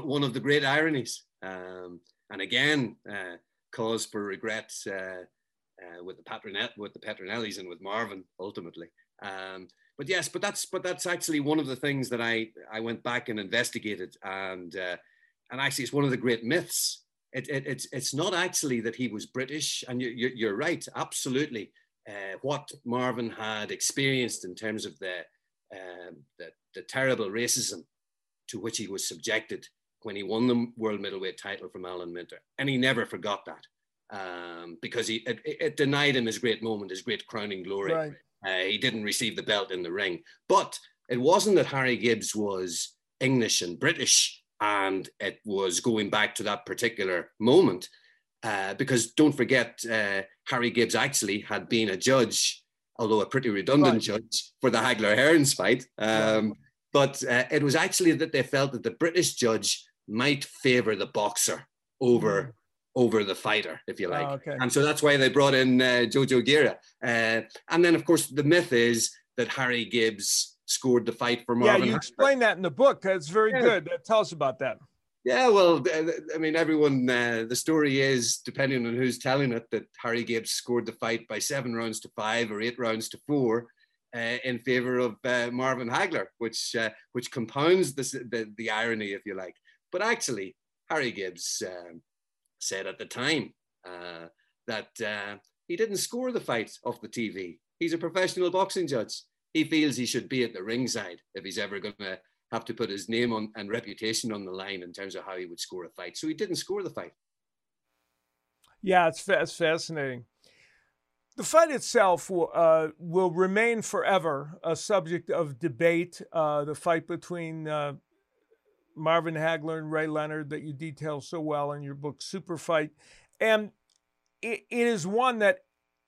One of the great ironies. Um, and again, uh, cause for regret uh, uh, with the Patronet, with the Petronellis and with Marvin ultimately. Um, but yes, but that's but that's actually one of the things that I I went back and investigated, and uh, and actually it's one of the great myths. It, it, it's it's not actually that he was British, and you, are you're right, absolutely. Uh, what Marvin had experienced in terms of the, um, the the terrible racism to which he was subjected when he won the world middleweight title from Alan Minter. And he never forgot that um, because he, it, it, denied him his great moment, his great crowning glory. Right. Uh, he didn't receive the belt in the ring. But it wasn't that Harry Gibbs was English and British and it was going back to that particular moment. Uh, because don't forget, uh, Harry Gibbs actually had been a judge, although a pretty redundant right. judge, for the Hagler Hearns fight. Um, right. But uh, it was actually that they felt that the British judge might favor the boxer over. Mm. Over the fighter, if you like, oh, okay. and so that's why they brought in uh, Jojo Guerra. Uh, and then, of course, the myth is that Harry Gibbs scored the fight for Marvin. Yeah, you explain that in the book. That's very yeah. good. Tell us about that. Yeah, well, I mean, everyone. Uh, the story is, depending on who's telling it, that Harry Gibbs scored the fight by seven rounds to five or eight rounds to four, uh, in favor of uh, Marvin Hagler, which uh, which compounds the, the irony, if you like. But actually, Harry Gibbs um, said at the time uh, that uh, he didn't score the fight off the TV. He's a professional boxing judge. He feels he should be at the ringside if he's ever going to have to put his name on and reputation on the line in terms of how he would score a fight. So he didn't score the fight. Yeah, it's, it's fascinating. The fight itself will, uh, will remain forever a subject of debate. Uh, the fight between uh, Marvin Hagler and Ray Leonard that you detail so well in your book, Super Fight. And it, it is one that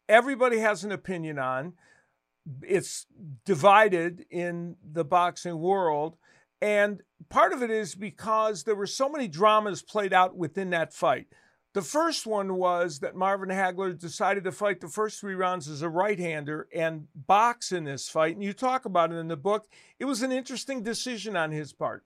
everybody has an opinion on. It's divided in the boxing world. And part of it is because there were so many dramas played out within that fight. The first one was that Marvin Hagler decided to fight the first three rounds as a right hander and box in this fight. And you talk about it in the book. It was an interesting decision on his part.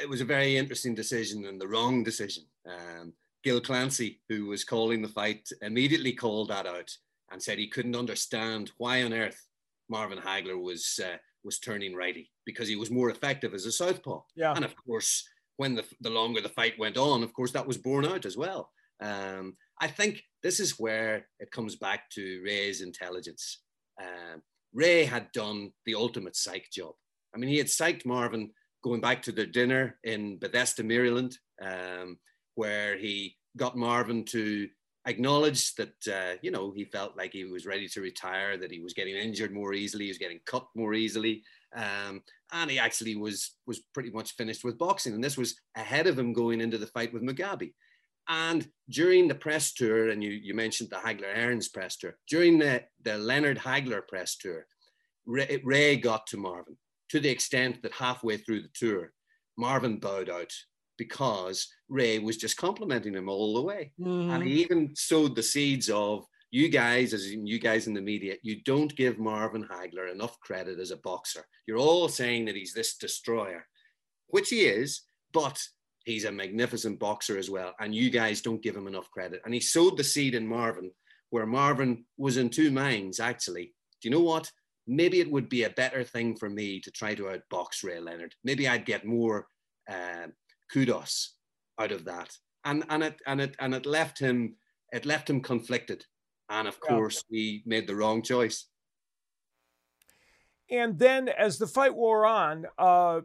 It was a very interesting decision and the wrong decision. Um, Gil Clancy, who was calling the fight, immediately called that out and said he couldn't understand why on earth Marvin Hagler was uh, was turning righty because he was more effective as a southpaw. Yeah. And of course, when the, the longer the fight went on, of course, that was borne out as well. Um, I think this is where it comes back to Ray's intelligence. Um, Ray had done the ultimate psych job. I mean, he had psyched Marvin going back to their dinner in Bethesda, Maryland, um, where he got Marvin to acknowledge that uh, you know he felt like he was ready to retire, that he was getting injured more easily, he was getting cut more easily, um, and he actually was was pretty much finished with boxing. And this was ahead of him going into the fight with Mugabi. And during the press tour, and you you mentioned the Hagler Hearns press tour, during the the Leonard Hagler press tour, Ray, Ray got to Marvin to the extent that halfway through the tour, Marvin bowed out because Ray was just complimenting him all the way. Mm-hmm. And he even sowed the seeds of you guys, as in you guys in the media, you don't give Marvin Hagler enough credit as a boxer. You're all saying that he's this destroyer, which he is, but he's a magnificent boxer as well. And you guys don't give him enough credit. And he sowed the seed in Marvin, where Marvin was in two minds, actually. Do you know what? Maybe it would be a better thing for me to try to outbox Ray Leonard. Maybe I'd get more uh, kudos out of that. And and it and it and it left him it left him conflicted. And of course he made the wrong choice. And then as the fight wore on, uh,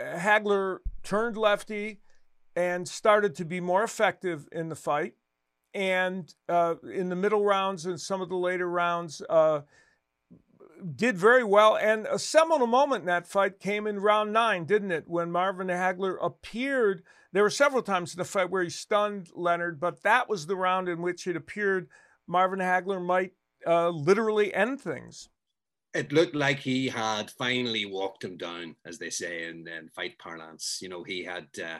Hagler turned lefty and started to be more effective in the fight. And uh, in the middle rounds and some of the later rounds, uh, did very well. And a seminal moment in that fight came in round nine, didn't it? When Marvin Hagler appeared. There were several times in the fight where he stunned Leonard, but that was the round in which it appeared Marvin Hagler might uh, literally end things. It looked like he had finally walked him down, as they say in, in fight parlance. You know, he had uh,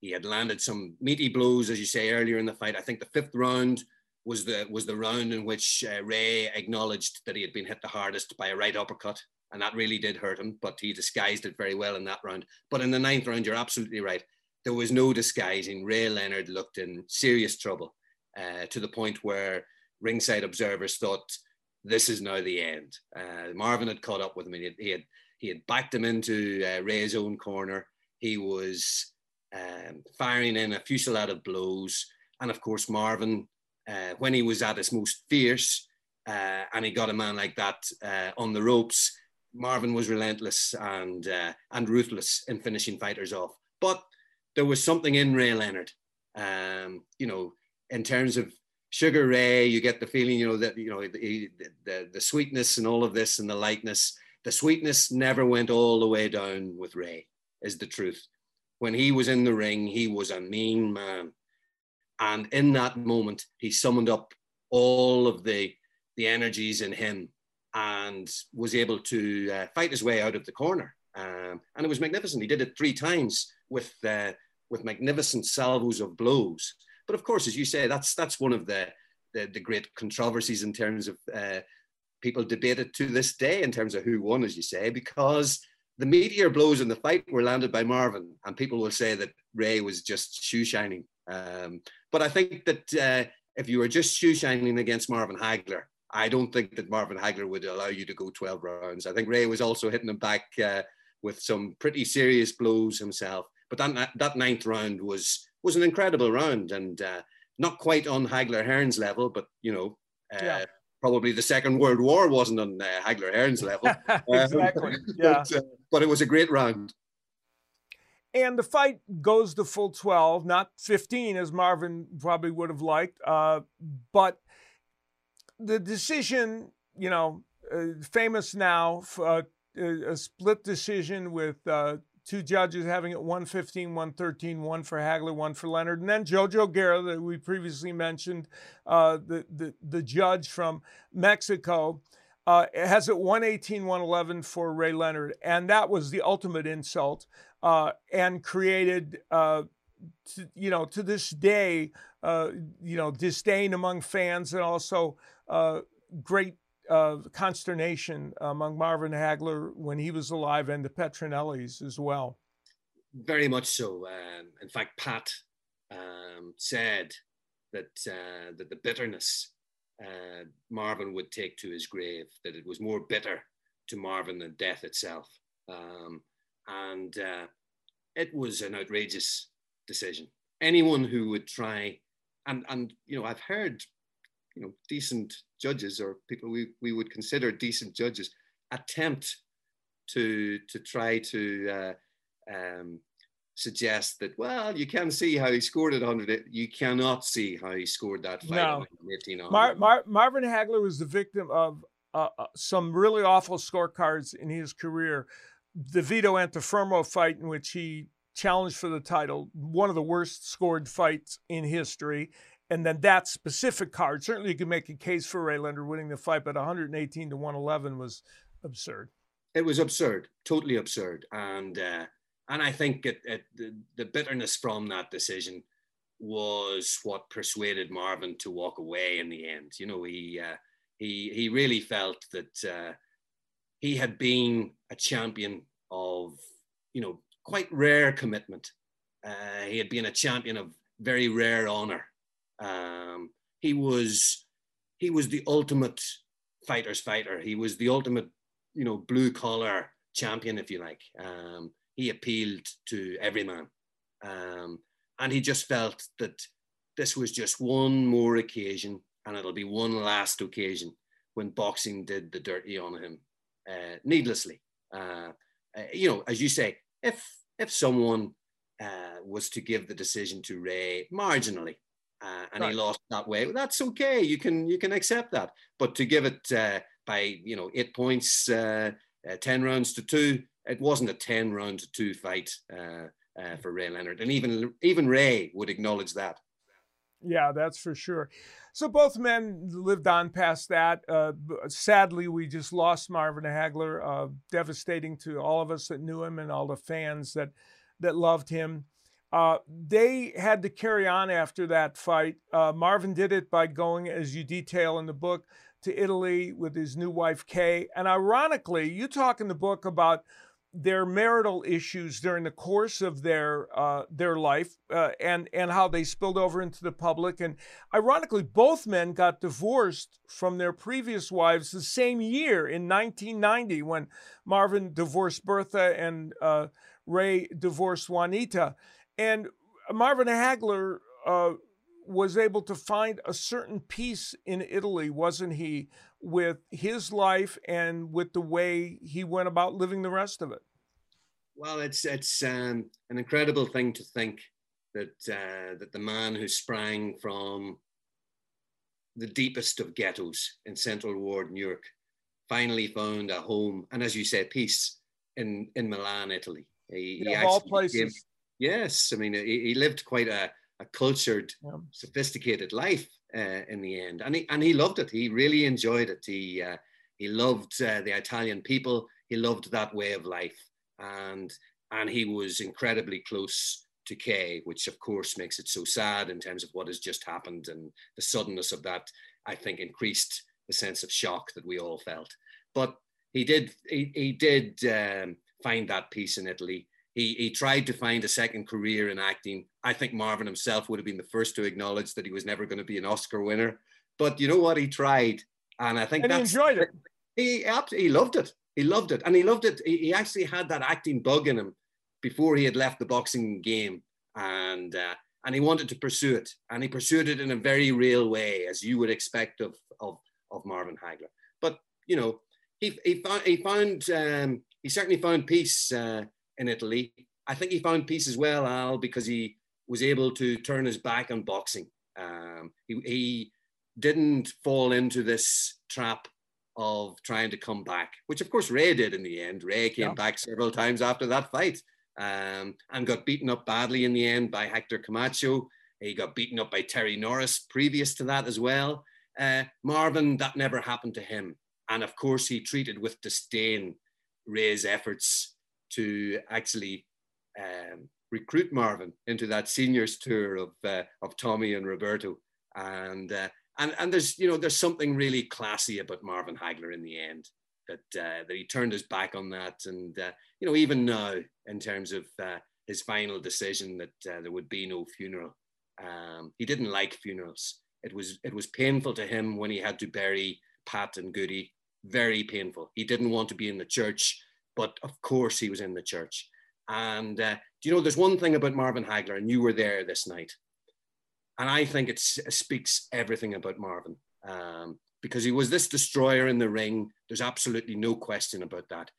he had landed some meaty blows, as you say earlier in the fight. I think the fifth round was the was the round in which uh, Ray acknowledged that he had been hit the hardest by a right uppercut, and that really did hurt him. But he disguised it very well in that round. But in the ninth round, you're absolutely right. There was no disguising. Ray Leonard looked in serious trouble uh, to the point where ringside observers thought this is now the end. Uh, Marvin had caught up with him. He had he had, he had backed him into uh, Ray's own corner. He was um, firing in a fusillade of blows, and of course Marvin uh, when he was at his most fierce uh, and he got a man like that uh, on the ropes, Marvin was relentless and uh, and ruthless in finishing fighters off. But there was something in Ray Leonard, um, you know, in terms of Sugar Ray. You get the feeling, you know, that you know the, the the sweetness and all of this and the lightness. The sweetness never went all the way down with Ray. Is the truth. When he was in the ring, he was a mean man and in that moment, he summoned up all of the, the energies in him and was able to uh, fight his way out of the corner. Um, and it was magnificent. He did it three times with, uh, with magnificent salvos of blows. But of course, as you say, that's, that's one of the, the, the great controversies in terms of uh, people debate it to this day in terms of who won, as you say, because the meteor blows in the fight were landed by Marvin, and people will say that Ray was just shoe shining. Um, but I think that uh, if you were just shoe shining against Marvin Hagler, I don't think that Marvin Hagler would allow you to go 12 rounds. I think Ray was also hitting him back uh, with some pretty serious blows himself. But that that ninth round was was an incredible round and uh, not quite on Hagler Hearns level, but you know, uh, yeah. probably the Second World War wasn't on uh, Hagler Hearns level. exactly. Um, yeah. But, uh, but it was a great round. And the fight goes to full 12, not 15 as Marvin probably would have liked. Uh, but the decision, you know, uh, famous now, uh, a split decision with uh, two judges having it 115, 113, one for Hagler, one for Leonard. And then Jojo Guerra, that we previously mentioned, uh, the, the, the judge from Mexico. Uh, has it 118, 111 for Ray Leonard. And that was the ultimate insult uh, and created, uh, to, you know, to this day, uh, you know, disdain among fans and also uh, great uh, consternation among Marvin Hagler when he was alive and the Petronellis as well. Very much so. Um, in fact, Pat um, said that uh, that the bitterness Marvin would take to his grave, that it was more bitter to Marvin than death itself. Um, and uh, it was an outrageous decision. Anyone who would try, and and you know, I've heard, you know, decent judges or people we, we would consider decent judges attempt to to try to uh, um, suggest that well you can see how he scored at 100 you cannot see how he scored that fight no. Mar- Mar- marvin hagler was the victim of uh, uh, some really awful scorecards in his career the Vito Antuofermo fight in which he challenged for the title, one of the worst scored fights in history. And then that specific card, certainly you could make a case for Ray Leonard winning the fight, but 118 to 111 was absurd. It was absurd, totally absurd. And uh, and I think it, it, the, the bitterness from that decision was what persuaded Marvin to walk away in the end. You know, he uh, he he really felt that uh, he had been a champion of, you know, quite rare commitment. Uh, he had been a champion of very rare honor. Um, he was he was the ultimate fighter's fighter. He was the ultimate, you know, blue collar champion, if you like. Um, he appealed to every man, um, and he just felt that this was just one more occasion, and it'll be one last occasion when boxing did the dirty on him uh, needlessly. Uh, uh, you know, as you say, if if someone was to give the decision to Ray marginally, uh, and right. he lost that way. That's okay. You can you can accept that. But to give it uh, by you know eight points, uh, ten rounds to two, it wasn't a ten round to two fight for Ray Leonard, and even even Ray would acknowledge that. Yeah, that's for sure. So both men lived on past that. Uh, sadly, we just lost Marvin Hagler. Uh, devastating to all of us that knew him and all the fans that that loved him. Uh, they had to carry on after that fight. Uh, Marvin did it by going, as you detail in the book, to Italy with his new wife Kay. And ironically, you talk in the book about their marital issues during the course of their uh, their life uh, and and how they spilled over into the public. And ironically both men got divorced from their previous wives the same year in 1990 when Marvin divorced Bertha and uh, Ray divorced Juanita. And Marvin Hagler uh, was able to find a certain peace in Italy wasn't he with his life and with the way he went about living the rest of it. Well, it's it's um, an incredible thing to think that uh, that the man who sprang from the deepest of ghettos in Central Ward, Newark, finally found a home, and as you said, peace in in Milan, Italy. He, he all places. yes, I mean, he, he lived quite a, a cultured, yeah. sophisticated life uh, in the end, and he and he loved it. He really enjoyed it. He uh, he loved uh, the Italian people. He loved that way of life, and and he was incredibly close to Kay, which of course makes it so sad in terms of what has just happened and the suddenness of that. I think increased the sense of shock that we all felt. But he did he, he did um, find that peace in Italy. He, he tried to find a second career in acting. I think Marvin himself would have been the first to acknowledge that he was never going to be an Oscar winner. But you know what? He tried. And I think and he enjoyed it. He, he loved it. He loved it. And he loved it. He, he actually had that acting bug in him before he had left the boxing game. And, uh, and he wanted to pursue it. And he pursued it in a very real way, as you would expect of, of, of Marvin Hagler. But, you know, he, he found, he, found um, he certainly found peace uh, in Italy. I think he found peace as well, Al, because he was able to turn his back on boxing. Um, he, he didn't fall into this trap of trying to come back, which of course Ray did in the end. Ray came yeah. back several times after that fight um, and got beaten up badly in the end by Hector Camacho. He got beaten up by Terry Norris previous to that as well. Uh, Marvin, that never happened to him. And of course, he treated with disdain Ray's efforts to actually um, recruit Marvin into that seniors tour of, uh, of Tommy and Roberto. And, uh, and, and there's, you know, there's something really classy about Marvin Hagler in the end that, uh, that he turned his back on that. And, uh, you know, even now in terms of uh, his final decision that uh, there would be no funeral, um, he didn't like funerals. It was, it was painful to him when he had to bury Pat and Goody, very painful. He didn't want to be in the church but of course he was in the church. And uh, do you know, there's one thing about Marvin Hagler, and you were there this night. And I think it speaks everything about Marvin um, because he was this destroyer in the ring. There's absolutely no question about that.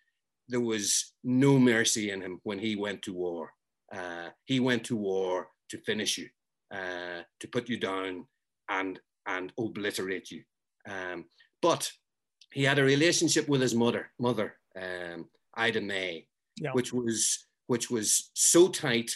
There was no mercy in him when he went to war. Uh, he went to war to finish you, uh, to put you down and, and obliterate you. Um, but he had a relationship with his mother, mother, um, Ida May, yeah. which was which was so tight.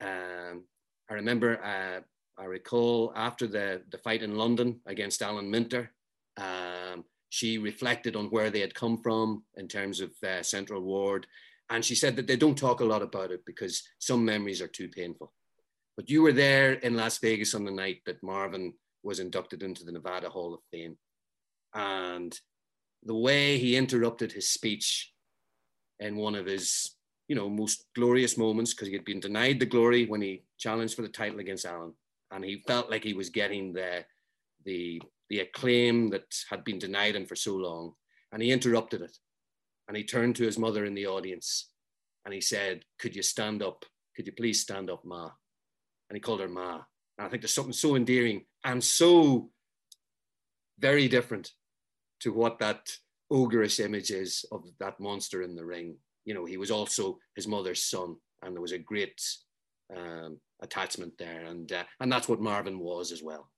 Um, I remember, uh, I recall after the the fight in London against Alan Minter, um, she reflected on where they had come from in terms of uh, Central Ward, and she said that they don't talk a lot about it because some memories are too painful. But you were there in Las Vegas on the night that Marvin was inducted into the Nevada Hall of Fame, and the way he interrupted his speech in one of his, you know, most glorious moments because he had been denied the glory when he challenged for the title against Alan, and he felt like he was getting the the the acclaim that had been denied him for so long, and he interrupted it, and he turned to his mother in the audience, and he said, "Could you stand up? Could you please stand up, Ma?" And he called her Ma. And I think there's something so endearing and so very different to what that ogreish images of that monster in the ring. You know, he was also his mother's son, and there was a great um, attachment there, and uh, and that's what Marvin was as well.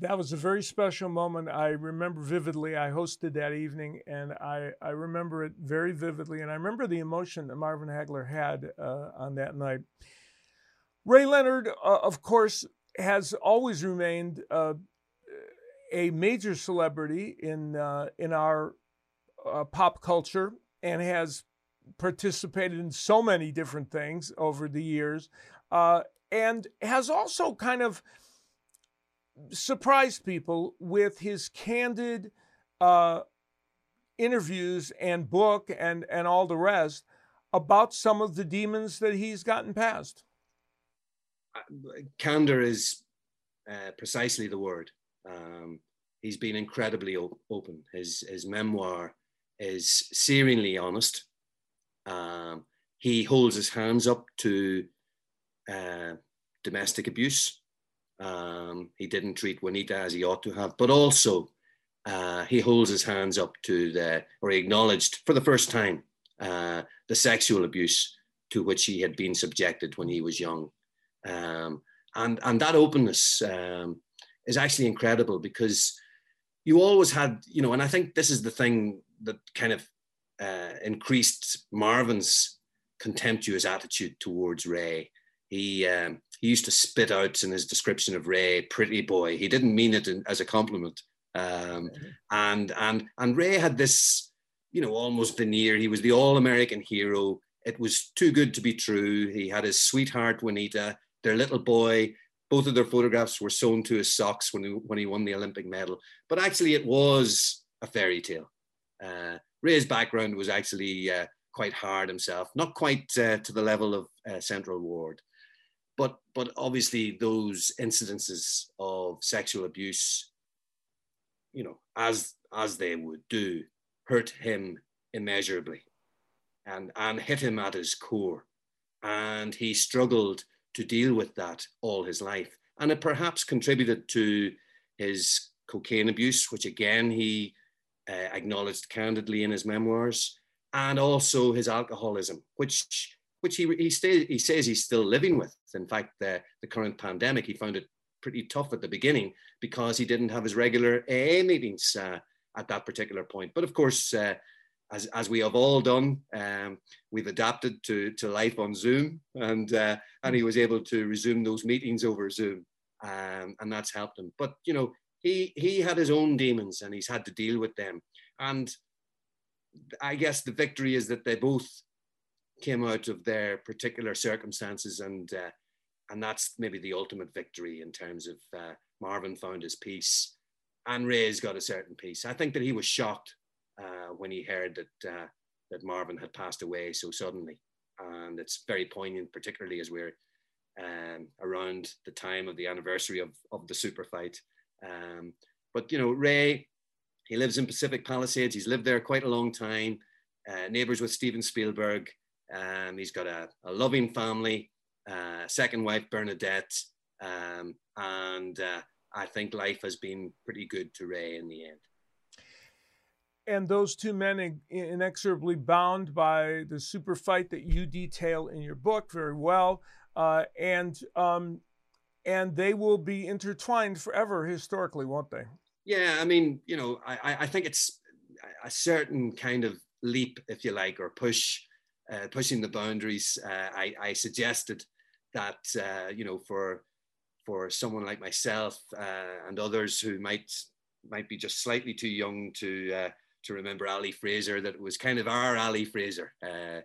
That was a very special moment. I remember vividly. I hosted that evening, and I I remember it very vividly, and I remember the emotion that Marvin Hagler had uh, on that night. Ray Leonard, uh, of course, has always remained uh, a major celebrity in uh, in our uh, pop culture and has participated in so many different things over the years, uh, and has also kind of surprised people with his candid uh, interviews and book and and all the rest about some of the demons that he's gotten past. Uh, candor is uh, precisely the word. Um, he's been incredibly op- open. His, his memoir is searingly honest. Um, he holds his hands up to uh, domestic abuse. Um, he didn't treat Juanita as he ought to have, but also uh, he holds his hands up to the, or he acknowledged for the first time, uh, the sexual abuse to which he had been subjected when he was young. Um, and, and that openness um, is actually incredible because you always had, you know, and I think this is the thing that kind of uh, increased Marvin's contemptuous attitude towards Ray. He um, he used to spit out in his description of Ray, "pretty boy." He didn't mean it in, as a compliment. Um, and and and Ray had this, you know, almost veneer. He was the all-American hero. It was too good to be true. He had his sweetheart Juanita, their little boy both of their photographs were sewn to his socks when he, when he won the Olympic medal. But actually, it was a fairy tale. Uh, Ray's background was actually uh, quite hard himself, not quite uh, to the level of uh, Central Ward, but but obviously those incidences of sexual abuse, you know, as as they would do, hurt him immeasurably, and and hit him at his core, and he struggled to deal with that all his life, and it perhaps contributed to his cocaine abuse, which again he uh, acknowledged candidly in his memoirs, and also his alcoholism, which which he he, stay, he says he's still living with. In fact, the, the current pandemic, he found it pretty tough at the beginning because he didn't have his regular AA meetings uh, at that particular point. But of course, uh, as, as we have all done, um, we've adapted to, to life on Zoom, and uh, and he was able to resume those meetings over Zoom, um, and that's helped him. But you know, he he had his own demons, and he's had to deal with them. And I guess the victory is that they both came out of their particular circumstances, and uh, and that's maybe the ultimate victory in terms of uh, Marvin found his peace, and Ray's got a certain peace. I think that he was shocked uh, when he heard that uh, that Marvin had passed away so suddenly, and it's very poignant, particularly as we're um, around the time of the anniversary of of the super fight. Um, but you know, Ray, he lives in Pacific Palisades. He's lived there quite a long time. Uh, neighbors with Steven Spielberg. Um, he's got a, a loving family, uh, second wife Bernadette, um, and uh, I think life has been pretty good to Ray in the end. And those two men inexorably bound by the super fight that you detail in your book very well, uh, and um, and they will be intertwined forever historically, won't they? Yeah, I mean, you know, I, I think it's a certain kind of leap, if you like, or push uh, pushing the boundaries. Uh, I, I, suggested that uh, you know for for someone like myself uh, and others who might might be just slightly too young to uh, to remember Ali Frazier, that it was kind of our Ali Frazier, uh,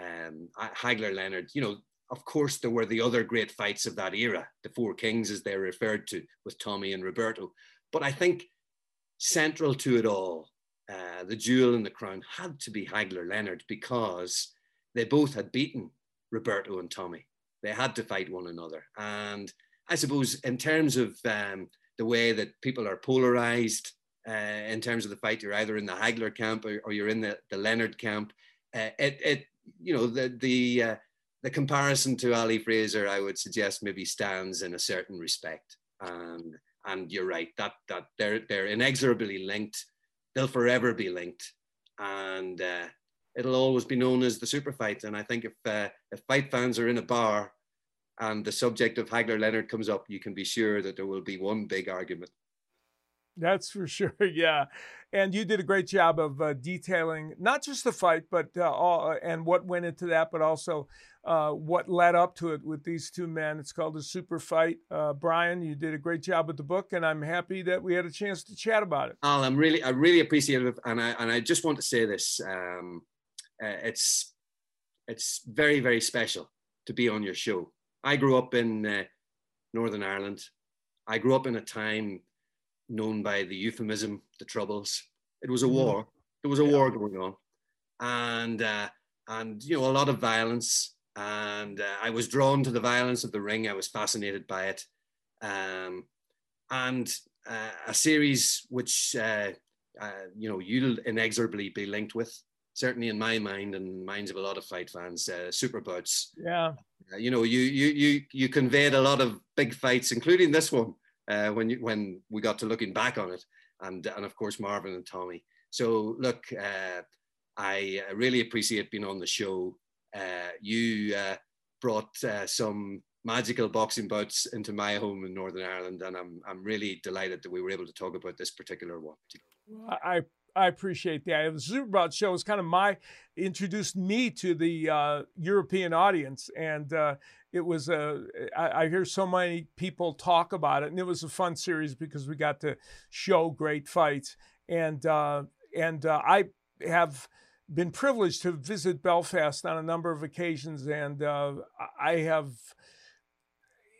um, Hagler Leonard. You know, of course, there were the other great fights of that era, the Four Kings, as they're referred to, with Tommy and Roberto. But I think central to it all, uh, the jewel in the crown had to be Hagler Leonard because they both had beaten Roberto and Tommy. They had to fight one another. And I suppose, in terms of um, the way that people are polarized uh, in terms of the fight, you're either in the Hagler camp or, or you're in the, the Leonard camp. Uh, it, it, you know, the, the, uh, the comparison to Ali Frazier, I would suggest maybe stands in a certain respect. And, and you're right, that, that they're, they're inexorably linked. They'll forever be linked. And uh, it'll always be known as the super fight. And I think if uh, if fight fans are in a bar and the subject of Hagler Leonard comes up, you can be sure that there will be one big argument. That's for sure. Yeah, and you did a great job of uh, detailing not just the fight, but uh, all, and what went into that, but also uh, what led up to it with these two men. It's called a super fight. Uh, Brian, you did a great job with the book, and I'm happy that we had a chance to chat about it. Al, I'm really, I really appreciate it, and I and I just want to say this. Um, uh, it's it's very very special to be on your show. I grew up in uh, Northern Ireland. I grew up in a time known by the euphemism the Troubles. It was a mm-hmm. war. There was a war going on, and uh, and you know a lot of violence. And uh, I was drawn to the violence of the ring. I was fascinated by it, um, and uh, a series which uh, you know you'll inexorably be linked with certainly in my mind and minds of a lot of fight fans, uh, super bouts. Yeah. Uh, you know, you you you you conveyed a lot of big fights, including this one, uh, when you when we got to looking back on it, and and of course Marvin and Tommy. So look, uh, I really appreciate being on the show. Uh, you uh, brought some magical boxing bouts into my home in Northern Ireland, and I'm I'm really delighted that we were able to talk about this particular one. I I appreciate that. The Superbout show is kind of my introduced me to the uh, European audience, and uh, it was a. I, I hear so many people talk about it, and it was a fun series because we got to show great fights, and uh, and uh, I have been privileged to visit Belfast on a number of occasions, and uh, I have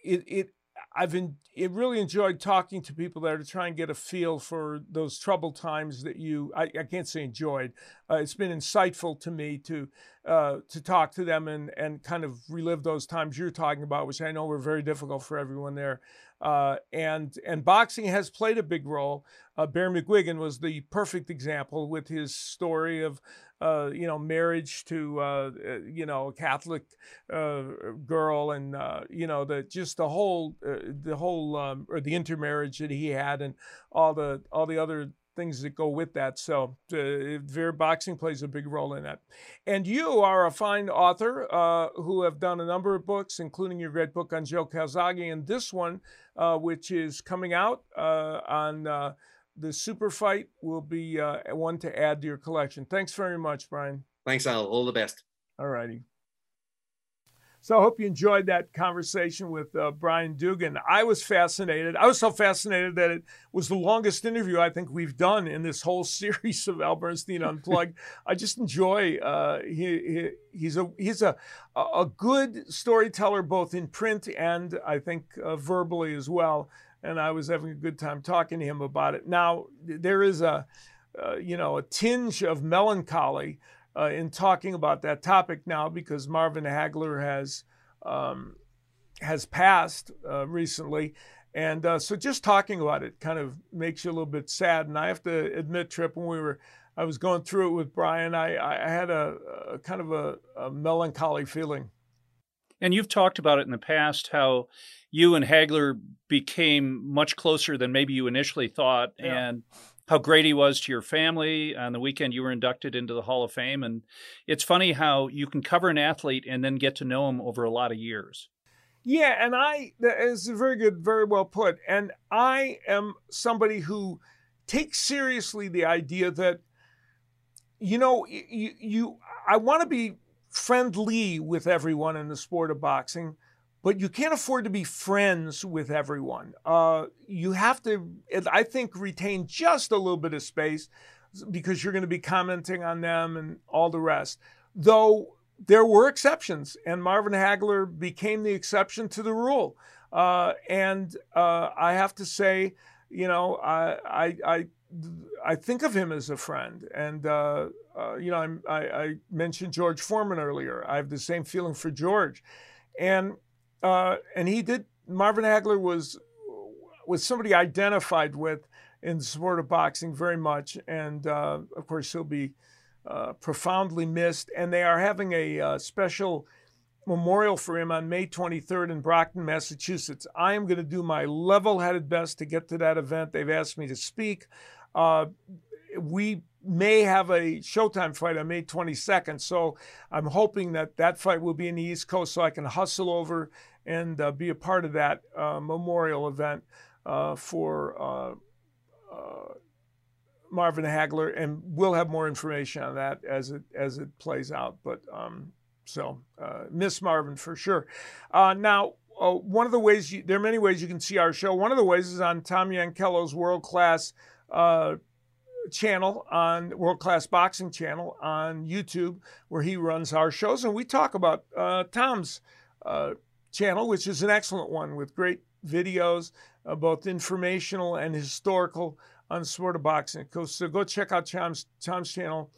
it, it I've been, really enjoyed talking to people there to try and get a feel for those troubled times that you. I, I can't say enjoyed. Uh, it's been insightful to me to uh, to talk to them and and kind of relive those times you're talking about, which I know were very difficult for everyone there. Uh, and and boxing has played a big role. Uh, Barry McGuigan was the perfect example with his story of uh, you know marriage to uh, uh, you know a Catholic uh, girl and you know the just the whole the whole um, or the intermarriage that he had and all the all the other things that go with that. So, uh, Boxing plays a big role in that. And you are a fine author uh, who have done a number of books, including your great book on Joe Calzaghe, and this one, uh, which is coming out uh, on uh, the Super Fight, will be uh, one to add to your collection. Thanks very much, Brian. Thanks, Al. All the best. All righty. So I hope you enjoyed that conversation with uh, Brian Doogan. I was fascinated. I was so fascinated that it was the longest interview I think we've done in this whole series of Al Bernstein Unplugged. I just enjoy. Uh, he, he, he's a he's a a good storyteller both in print and I think uh, verbally as well. And I was having a good time talking to him about it. Now there is a uh, you know a tinge of melancholy uh, in talking about that topic now because Marvin Hagler has um, has passed uh, recently, and uh, so just talking about it kind of makes you a little bit sad. And I have to admit, Trip, when we were I was going through it with Brian, I, I had a, a kind of a, a melancholy feeling. And you've talked about it in the past how you and Hagler became much closer than maybe you initially thought, yeah. and how great he was to your family. On the weekend, you were inducted into the Hall of Fame. And it's funny how you can cover an athlete and then get to know him over a lot of years. Yeah, and I, it's very good, very well put. And I am somebody who takes seriously the idea that, you know, you, you I want to be friendly with everyone in the sport of boxing but you can't afford to be friends with everyone. Uh, you have to, I think, retain just a little bit of space because you're going to be commenting on them and all the rest. Though there were exceptions, and Marvin Hagler became the exception to the rule. Uh, and uh, I have to say, you know, I, I, I, I think of him as a friend. And, uh, uh, you know, I, I mentioned George Foreman earlier. I have the same feeling for George. And uh, and he did. Marvin Hagler was was somebody identified with in the sport of boxing very much, and uh, of course he'll be uh, profoundly missed. And they are having a uh, special memorial for him on May 23rd in Brockton, Massachusetts. I am going to do my level-headed best to get to that event. They've asked me to speak. Uh, we may have a Showtime fight on May 22nd, so I'm hoping that that fight will be in the East Coast, so I can hustle over and uh, be a part of that uh, memorial event uh, for uh, Marvin Hagler, and we'll have more information on that as it as it plays out. But um, so miss Marvin for sure. now. one of the ways you, there are many ways you can see our show. One of the ways is on Tom Yankello's world class channel on World Class Boxing channel on YouTube, where he runs our shows, and we talk about uh, Tom's uh, channel, which is an excellent one with great videos, uh, both informational and historical on sport of boxing. So go check out Tom's, Tom's channel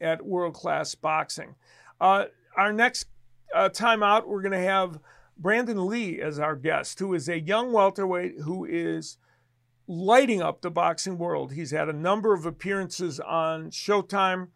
at World Class Boxing. Uh, our next uh, time out, we're going to have Brandon Lee as our guest, who is a young welterweight who is lighting up the boxing world. He's had a number of appearances on Showtime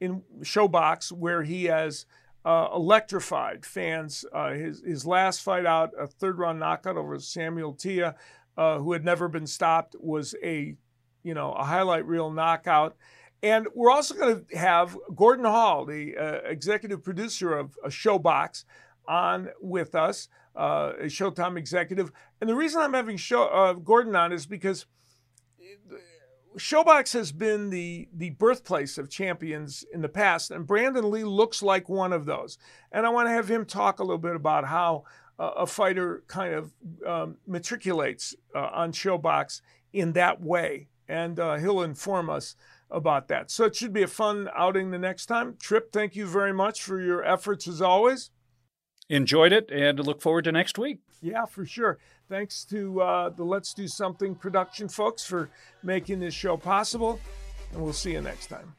in ShoBox where he has uh, electrified fans. Uh, his, his last fight out, a third round knockout over Samuel Teah, uh, who had never been stopped, was a you know a highlight reel knockout. And we're also going to have Gordon Hall, the uh, executive producer of a ShoBox, on with us, uh, a Showtime executive. And the reason I'm having show, uh, Gordon on is because ShoBox has been the the birthplace of champions in the past, and Brandon Lee looks like one of those. And I want to have him talk a little bit about how uh, a fighter kind of um, matriculates uh, on ShoBox in that way, and uh, he'll inform us about that. So it should be a fun outing the next time. Trip, thank you very much for your efforts as always. Enjoyed it, and look forward to next week. Yeah, for sure. Thanks to uh, the Let's Do Something production folks for making this show possible. And we'll see you next time.